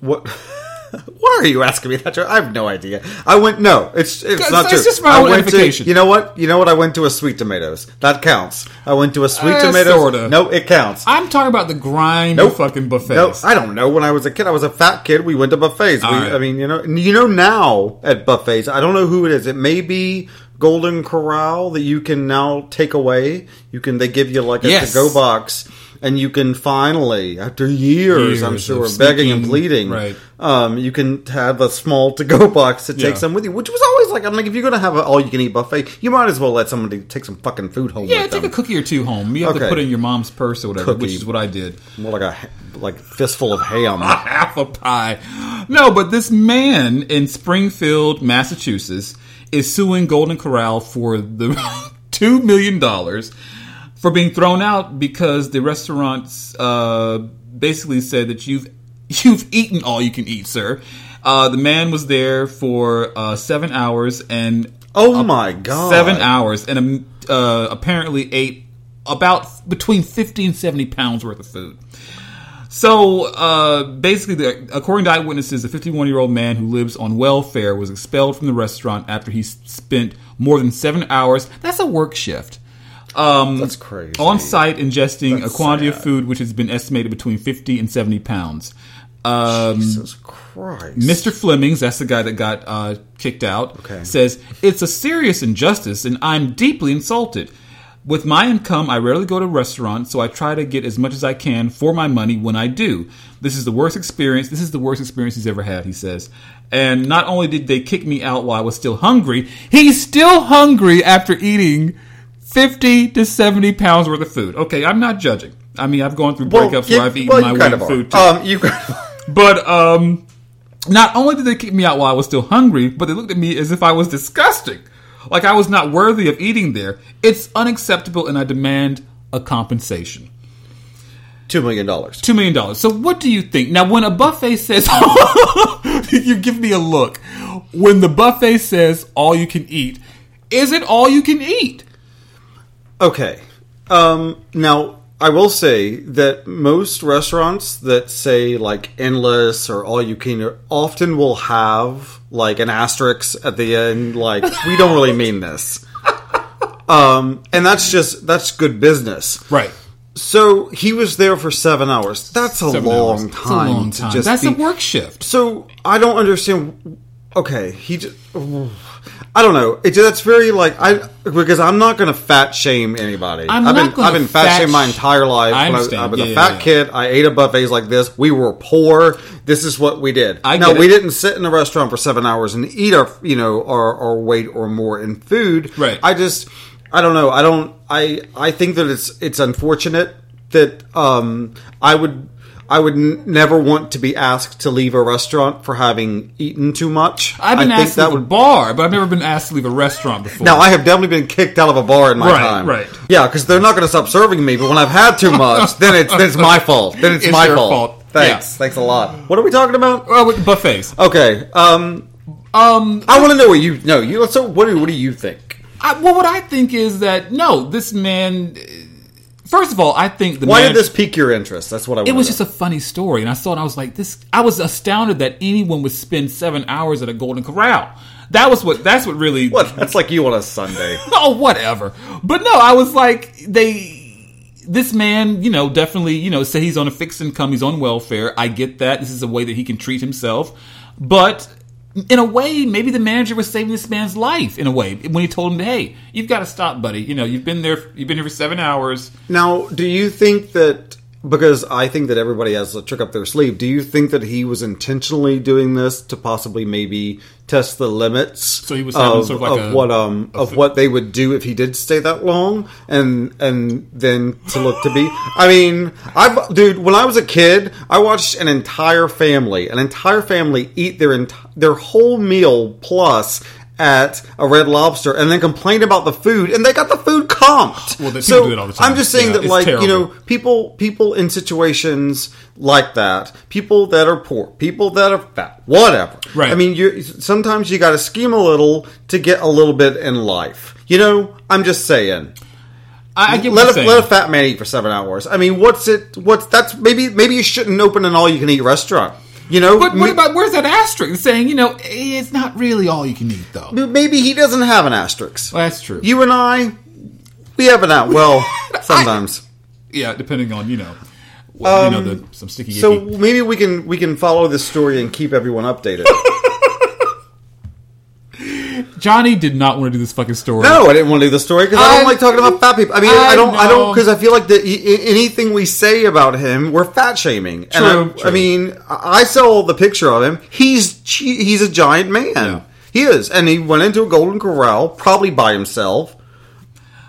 What? <laughs> Why are you asking me that? I have no idea. I went. No, it's it's not it's true. just my I went to. You know what? You know what? I went to a sweet tomatoes. That counts. I went to a sweet Uh, tomatoes. sorta. No, it counts. I'm talking about the grind Nope. fucking buffets. No, I don't know. When I was a kid, I was a fat kid. We went to buffets. We, right. I mean, you know, you know now at buffets. I don't know who it is. It may be Golden Corral that you can now take away. You can. They give you like a Yes. to-go box, and you can finally, after years, I'm sure, begging and pleading, right. Um, you can have a small to-go <laughs> box to take Yeah. some with you, which was always like, I'm like, if you're gonna have an all-you-can-eat buffet, you might as well let somebody take some fucking food home. Yeah, take them. a cookie or two home. You have Okay. to put it in your mom's purse or whatever, Cookie. which is what I did. more like a like fistful of ham. <laughs> Half a pie. No, but this man in Springfield, Massachusetts, is suing Golden Corral for the <laughs> two million dollars for being thrown out because the restaurants uh, basically said that you've <laughs> you've eaten all you can eat, sir. Uh, the man was there for uh, seven hours and Oh my god! seven hours and um, uh, apparently ate about between 50 and 70 pounds worth of food. So uh, basically, the, according to eyewitnesses, a 51 year old man who lives on welfare was expelled from the restaurant after he spent more than seven hours. That's a work shift. Um, That's crazy. On site, ingesting That's a quantity of food which has been estimated between 50 and 70 pounds. Um, Jesus Christ. Mr. Flemings, that's the guy that got uh, kicked out, Okay. says, It's a serious injustice and I'm deeply insulted. With my income, I rarely go to restaurants, so I try to get as much as I can for my money when I do. This is the worst experience. This is the worst experience he's ever had, he says. And not only did they kick me out while I was still hungry, he's still hungry after eating 50 to 70 pounds worth of food. Okay, I'm not judging. I mean, I've gone through breakups yeah, where I've eaten well, my weight of food too. Um, you <laughs> But um, not only did they kick me out while I was still hungry, but they looked at me as if I was disgusting, like I was not worthy of eating there. It's unacceptable, and I demand a compensation. two million dollars. Two million dollars. So, what do you think now? When a buffet says, <laughs> you give me a look. When the buffet says all you can eat, is it all you can eat? Okay. Um, now, I will say that most restaurants that say like endless or all you can often will have like an asterisk at the end, like, we don't really <laughs> mean this. Um, and that's just, that's good business. Right. So he was there for seven hours. That's a, Seven long, hours. It's a time long to time. just That's be, a work shift. So I don't understand. Okay, he just. I don't know. It, that's very like I because I'm not going to fat shame anybody. I'm have not been I've been fat, fat shamed my entire life. I understand. I, was Yeah, a fat yeah. kid. I ate at buffets like this. We were poor. This is what we did. I now we didn't sit in a restaurant for seven hours and eat our you know our, our weight or more in food. Right. I just I don't know. I don't. I I think that it's it's unfortunate that um I would. I would n- never want to be asked to leave a restaurant for having eaten too much. I've been I asked to leave a bar, but I've never been asked to leave a restaurant before. now I have definitely been kicked out of a bar in my Right, time. right. Yeah, because they're not going to stop serving me. But when I've had too much, <laughs> then it's then it's my fault. Then it's, It's my your fault. fault. Thanks. Yeah. Thanks a lot. What are we talking about? With buffets. Okay. Um, Um, I want to know what you know. You so what do what do you think? I, well, what I think is that no, this man. First of all, I think the Why man, did this pique your interest? That's what I. It was just a funny story, and I saw it. and I was like, "This." I was astounded that anyone would spend seven hours at a Golden Corral. That was what. That's what really. what? That's like you on a Sunday. <laughs> Oh, whatever. But no, I was like, they. This man, you know, definitely, you know, say he's on a fixed income, he's on welfare. I get that. This is a way that he can treat himself. But in a way, maybe the manager was saving this man's life. In a way, when he told him, "Hey, you've got to stop, buddy. You know, you've been there. You've been here for seven hours. Now, do you think that because I think that everybody has a trick up their sleeve, do you think that he was intentionally doing this to possibly maybe test the limits So he was of, sort of like of a- what um of what they would do if he did stay that long and and then to look to be? I mean, I dude, when I was a kid, I watched an entire family, an entire family eat their ent- their whole meal plus at a Red Lobster and then complained about the food and they got the food comped. Well, the people so do it all the time. I'm just saying Yeah, that like you know people people in situations like that people that are poor people that are fat whatever Right. i mean you sometimes you got to scheme a little to get a little bit in life you know i'm just saying I, I get let a, saying. let a fat man eat for seven hours i mean what's it what's that's maybe maybe you shouldn't open an all-you-can-eat restaurant you know but what about where's that asterisk saying? You know, it's not really all you can eat, though. maybe he doesn't have an asterisk Well, that's true. you and i we have an out well <laughs> sometimes yeah, depending on you know, well, you know, the, some sticky. Um, so icky. maybe we can we can follow this story and keep everyone updated <laughs> Johnny did not want to do this fucking story. No, I didn't want to do the story because I, I- don't like talking about fat people. I mean, I, I don't, I don't, because I feel like that anything we say about him, we're fat shaming. True, and I, true. I mean, I I saw the picture of him. He's he's a giant man. Yeah. He is, and he went into a golden corral probably by himself.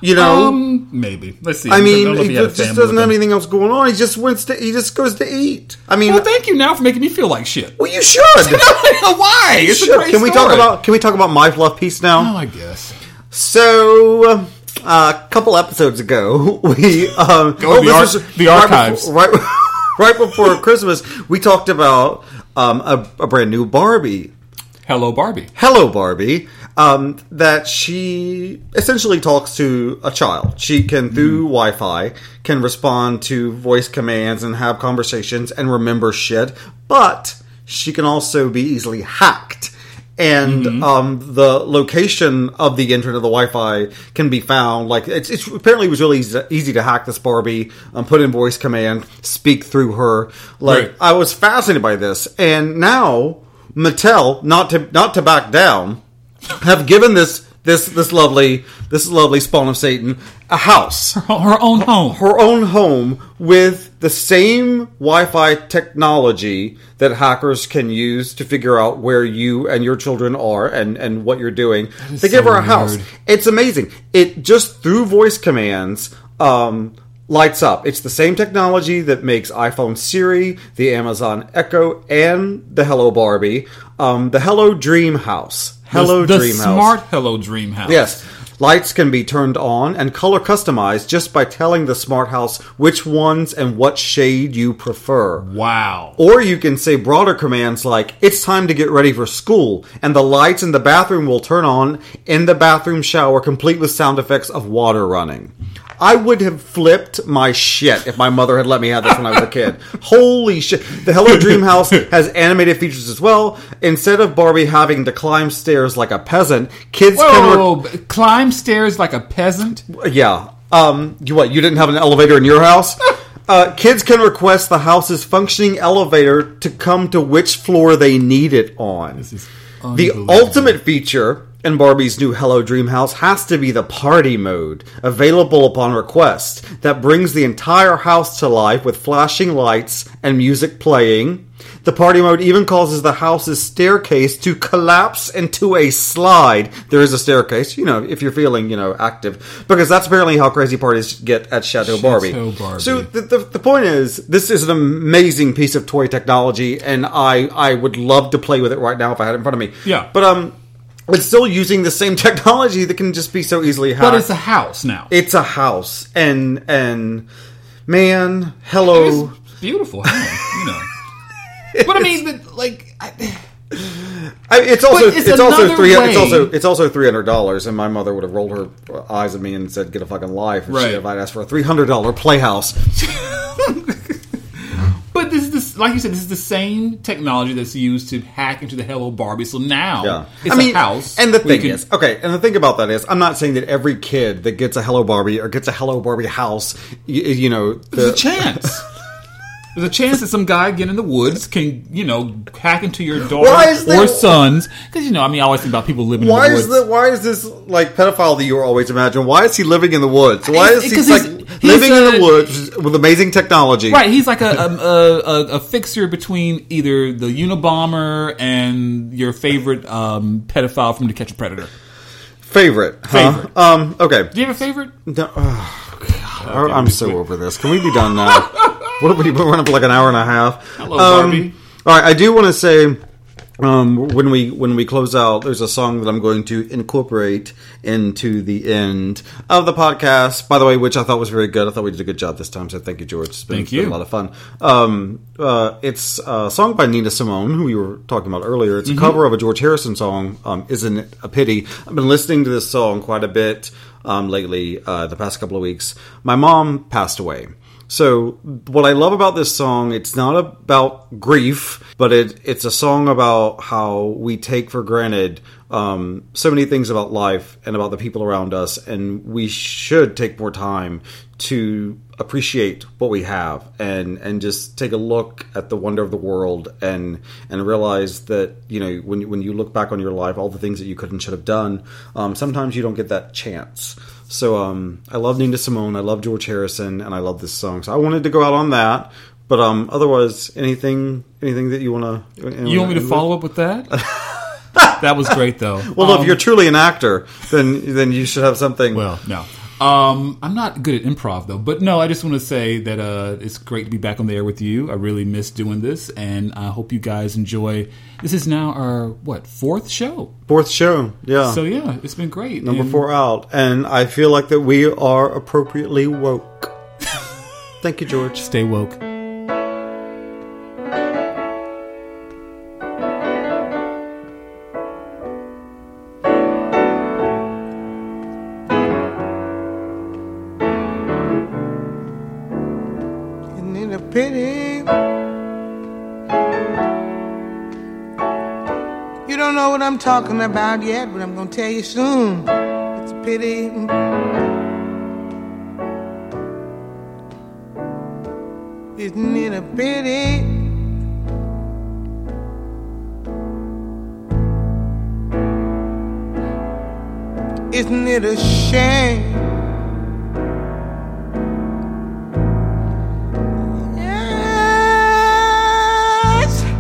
You know, Um, maybe. Let's see. I mean, he just doesn't have anything else going on. He just wants to. He just goes to eat. I mean, Well, thank you now for making me feel like shit. well, you should. <laughs> Why? It's a Should. Can we talk about? Can we talk about my fluff piece now? Oh, I guess. So, uh, a couple episodes ago, <laughs> we um, Go to the ar- was the right archives. before- right, <laughs> right before Christmas. We talked about um, a, a brand new Barbie, Hello, Barbie. Hello Barbie, um, that she essentially talks to a child. She can through Wi-Fi can respond to voice commands and have conversations and remember shit, but she can also be easily hacked. And Mm-hmm. um, the location of the internet, of the Wi-Fi, can be found. Like it's, it's apparently it was really easy, easy to hack this Barbie. Um, put in voice command, speak through her. Like Right. I was fascinated by this, and now Mattel, not to not to back down, have given this this this lovely this lovely spawn of Satan a house <laughs> Her own home. her own home with the same Wi-Fi technology that hackers can use to figure out where you and your children are and and what you're doing. They give her a house. It's amazing. It just through voice commands um lights up. It's the same technology that makes iPhone Siri, the Amazon Echo, and the Hello Barbie, um, the Hello Dream House. Hello the, the Dream House. smart Hello Dream House. Yes. Lights can be turned on and color customized just by telling the smart house which ones and what shade you prefer. Wow. Or you can say broader commands like, it's time to get ready for school, and the lights in the bathroom will turn on in the bathroom shower, complete with sound effects of water running. I would have flipped my shit if my mother had let me have this when I was a kid. Holy shit. The Hello Dream House has animated features as well. Instead of Barbie having to climb stairs like a peasant, kids can. re- Whoa, climb stairs like a peasant? yeah. Um. You what? You didn't have an elevator in your house? <laughs> Uh, kids can request the house's functioning elevator to come to which floor they need it on. is The ultimate feature in Barbie's new Hello Dream House has to be the party mode, available upon request, that brings the entire house to life with flashing lights and music playing. The party mode even causes the house's staircase to collapse into a slide. There is a staircase, you know, if you're feeling, you know, active. Because that's apparently how crazy parties get at Chateau, Barbie. Barbie. So the, the, the point is, this is an amazing piece of toy technology, and I, I would love to play with it right now if I had it in front of me. Yeah. But, um, it's still using the same <laughs> technology that can just be so easily hacked. But it's a house now. It's a house, and and man, hello. Beautiful home, you know. <laughs> But I mean, but, like, I, I, it's also it's it's, also three it's also it's also three hundred dollars, and my mother would have rolled her eyes at me and said, "Get a fucking life." If, Right. she, if I'd asked for a three hundred dollar playhouse. <laughs> is like you said, this is the same technology that's used to hack into the Hello Barbie. So now Yeah, it's I mean, a house. And the thing can- is, okay, and the thing about that is, I'm not saying that every kid that gets a Hello Barbie or gets a Hello Barbie house, you, you know, there's a chance. <laughs> There's a chance that some guy getting in the woods can, you know, hack into your daughter or sons. Because you know, I mean, I always think about people living Why in the is woods. the why is this like pedophile that you always imagine? Why is he living in the woods? Why is he like living in the woods with amazing technology? Right, he's like a a, a, a a fixer between either the Unabomber and your favorite um, pedophile from To Catch a Predator. Favorite, huh? Favorite. Um, okay. Do you have a favorite? No, oh, God, I'm so over this. Can we be done now? <laughs> what have we running for like an hour and a half? Hello, Um, Barbie. All right, I do want to say um, when we when we close out, there's a song that I'm going to incorporate into the end of the podcast. By the way, which I thought was very good. I thought we did a good job this time. So thank you, George. It's been, Thank it's been you. a lot of fun. Um, uh, it's a song by Nina Simone, who we were talking about earlier. It's a cover of a George Harrison song. Um, Isn't it a pity? I've been listening to this song quite a bit um, lately. Uh, the past couple of weeks, my mom passed away. So what I love about this song, it's not about grief, but it it's a song about how we take for granted um, so many things about life and about the people around us, and we should take more time to appreciate what we have and and just take a look at the wonder of the world and and realize that you know when when you look back on your life, all the things that you could and should have done, um, sometimes you don't get that chance. So um, I love Nina Simone, I love George Harrison, and I love this song. So I wanted to go out on that. But um, otherwise, anything anything that you want to You want me to follow up with that? <laughs> that was great, though. Well, Um, if you're truly an actor, then then you should have something. Well, no. Um, I'm not good at improv though, but no, I just want to say that uh, it's great to be back on the air with you. I really miss doing this, and I hope you guys enjoy. This is now our what fourth show, fourth show, yeah, so yeah, it's been great. number And- four out, and I feel like that we are appropriately woke. Thank you, George. Stay woke. Talking about yet, but I'm gonna tell you soon. It's a pity. Isn't it a pity? Isn't it a shame? Yes,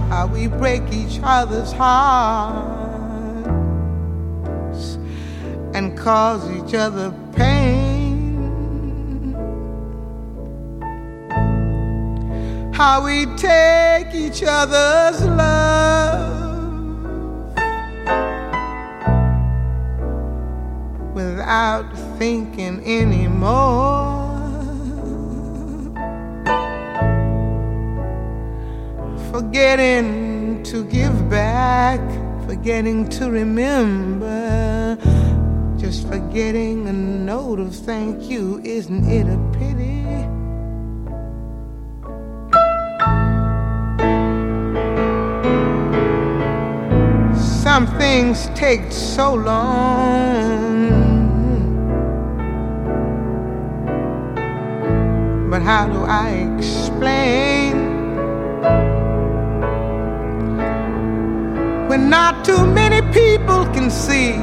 how we break each other's hearts and cause each other pain. How we take each other's love without thinking anymore. Forgetting to give back, forgetting to remember, just forgetting a note of thank you. Isn't it a pity? Some things take so long. But how do I explain when not too many people can see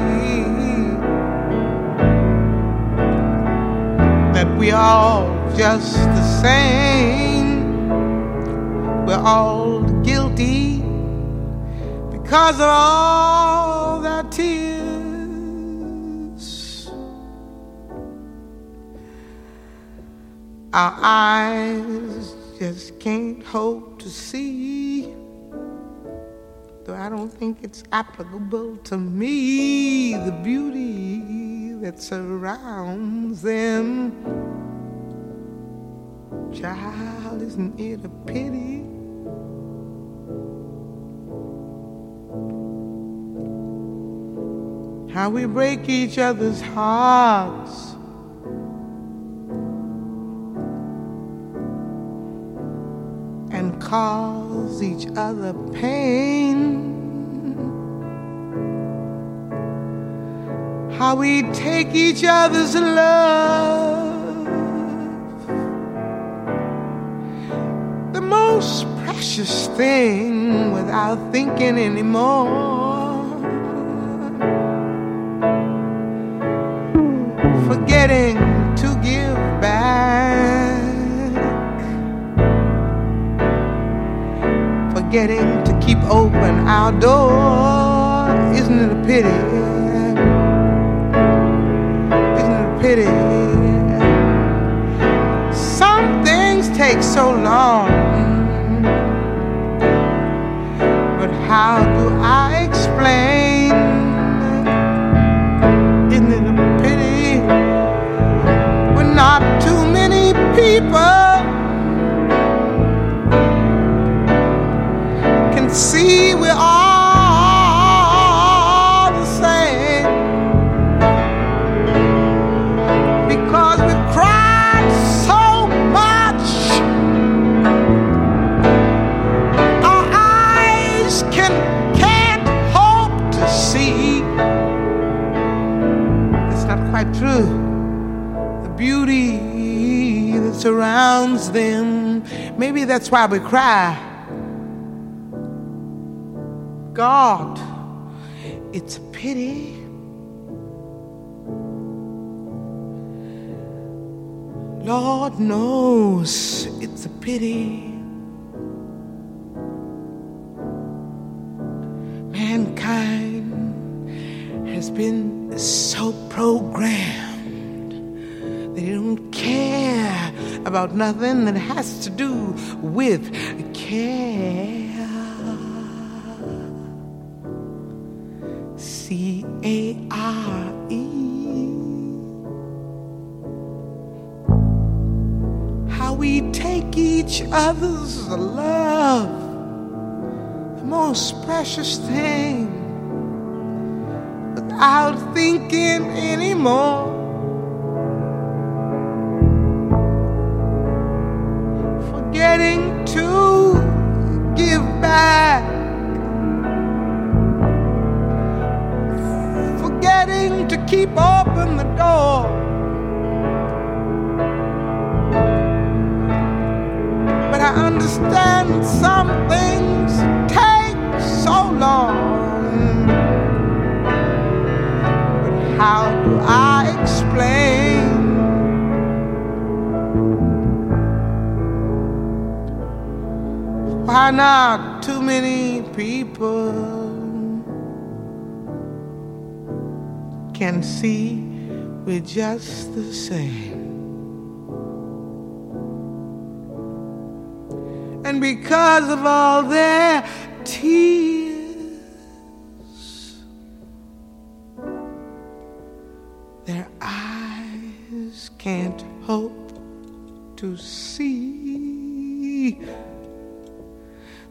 that we all just the same? We're all guilty because of all their tears. Our eyes just can't hope to see. Though I don't think it's applicable to me, the beauty that surrounds them. Child, isn't it a pity? How we break each other's hearts. And cause each other pain. How we take each other's love. The most precious thing without thinking anymore. forgetting to give back, forgetting to keep open our door. Isn't it a pity? Pity? Some things take so long, but how do I explain? Isn't it a pity? When not too many people can see surrounds them. Maybe that's why we cry. God, it's a pity. Lord knows it's a pity. Mankind has been so programmed they don't care about nothing that has to do with care. C A R E. How we take each other's love, the most precious thing, without thinking anymore. Keep open the door. But I understand some things take so long. But how do I explain? Why not too many people can see we're just the same? And because of all their tears, their eyes can't hope to see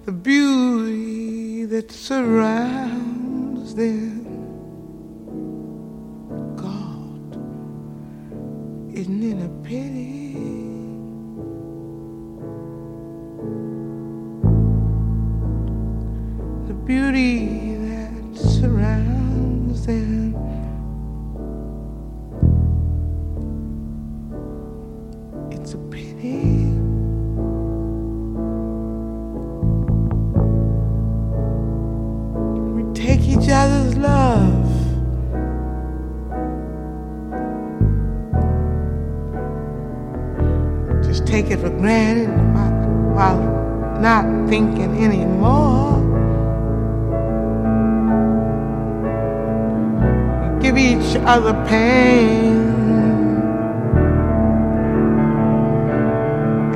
the beauty that surrounds them. Isn't it a pity? The beauty take it for granted while- not thinking anymore. Give each other pain.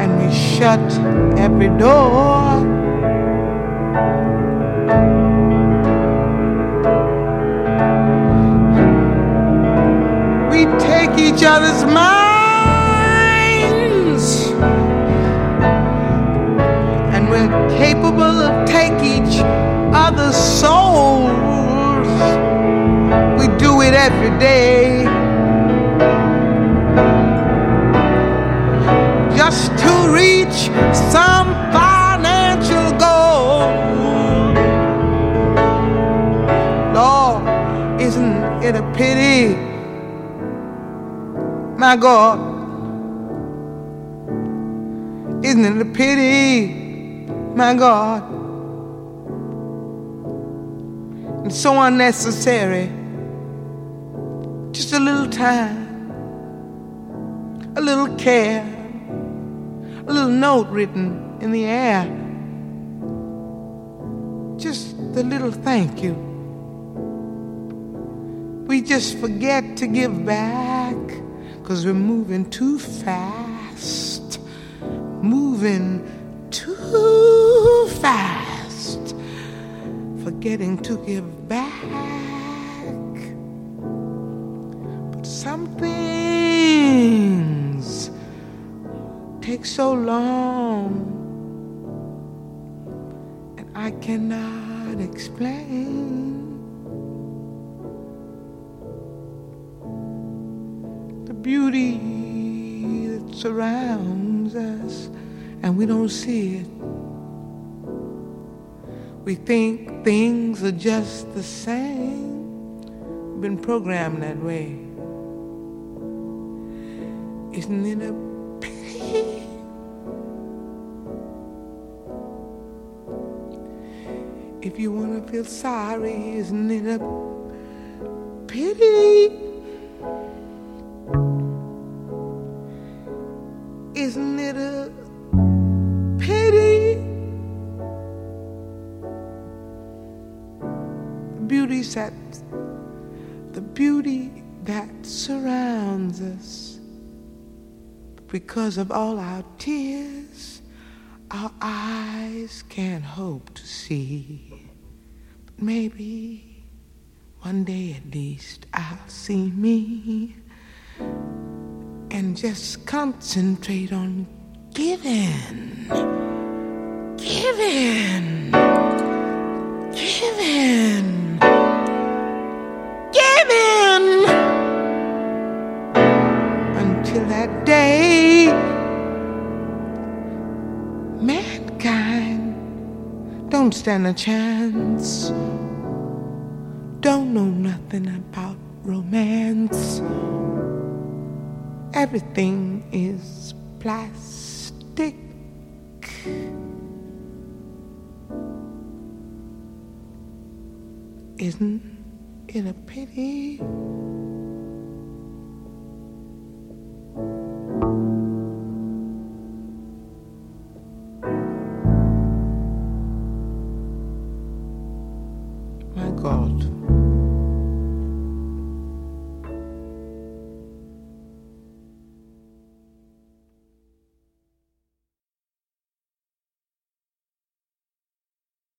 And we shut every door. We take each other's minds capable of take each other's souls. We do it every day. Just to reach some financial goal. Lord, isn't it a pity? My God, isn't it a pity? My God, and so unnecessary. Just a little time, a little care, a little note written in the air. Just a little thank you. We just forget to give back because we're moving too fast. Moving too fast. Forgetting to give back. But some things take so long, and I cannot explain. the beauty that surrounds us and we don't see it. We think things are just the same. We've been programmed that way. Isn't it a pity? If you want to feel sorry, isn't it a pity? Isn't it a That the beauty that surrounds us. Because of all our tears, our eyes can't hope to see. But maybe one day at least I'll see me and just concentrate on giving, giving, giving, giving until that day mankind don't stand a chance, don't know nothing about romance. Everything is plastic. Isn't in a pity. My God.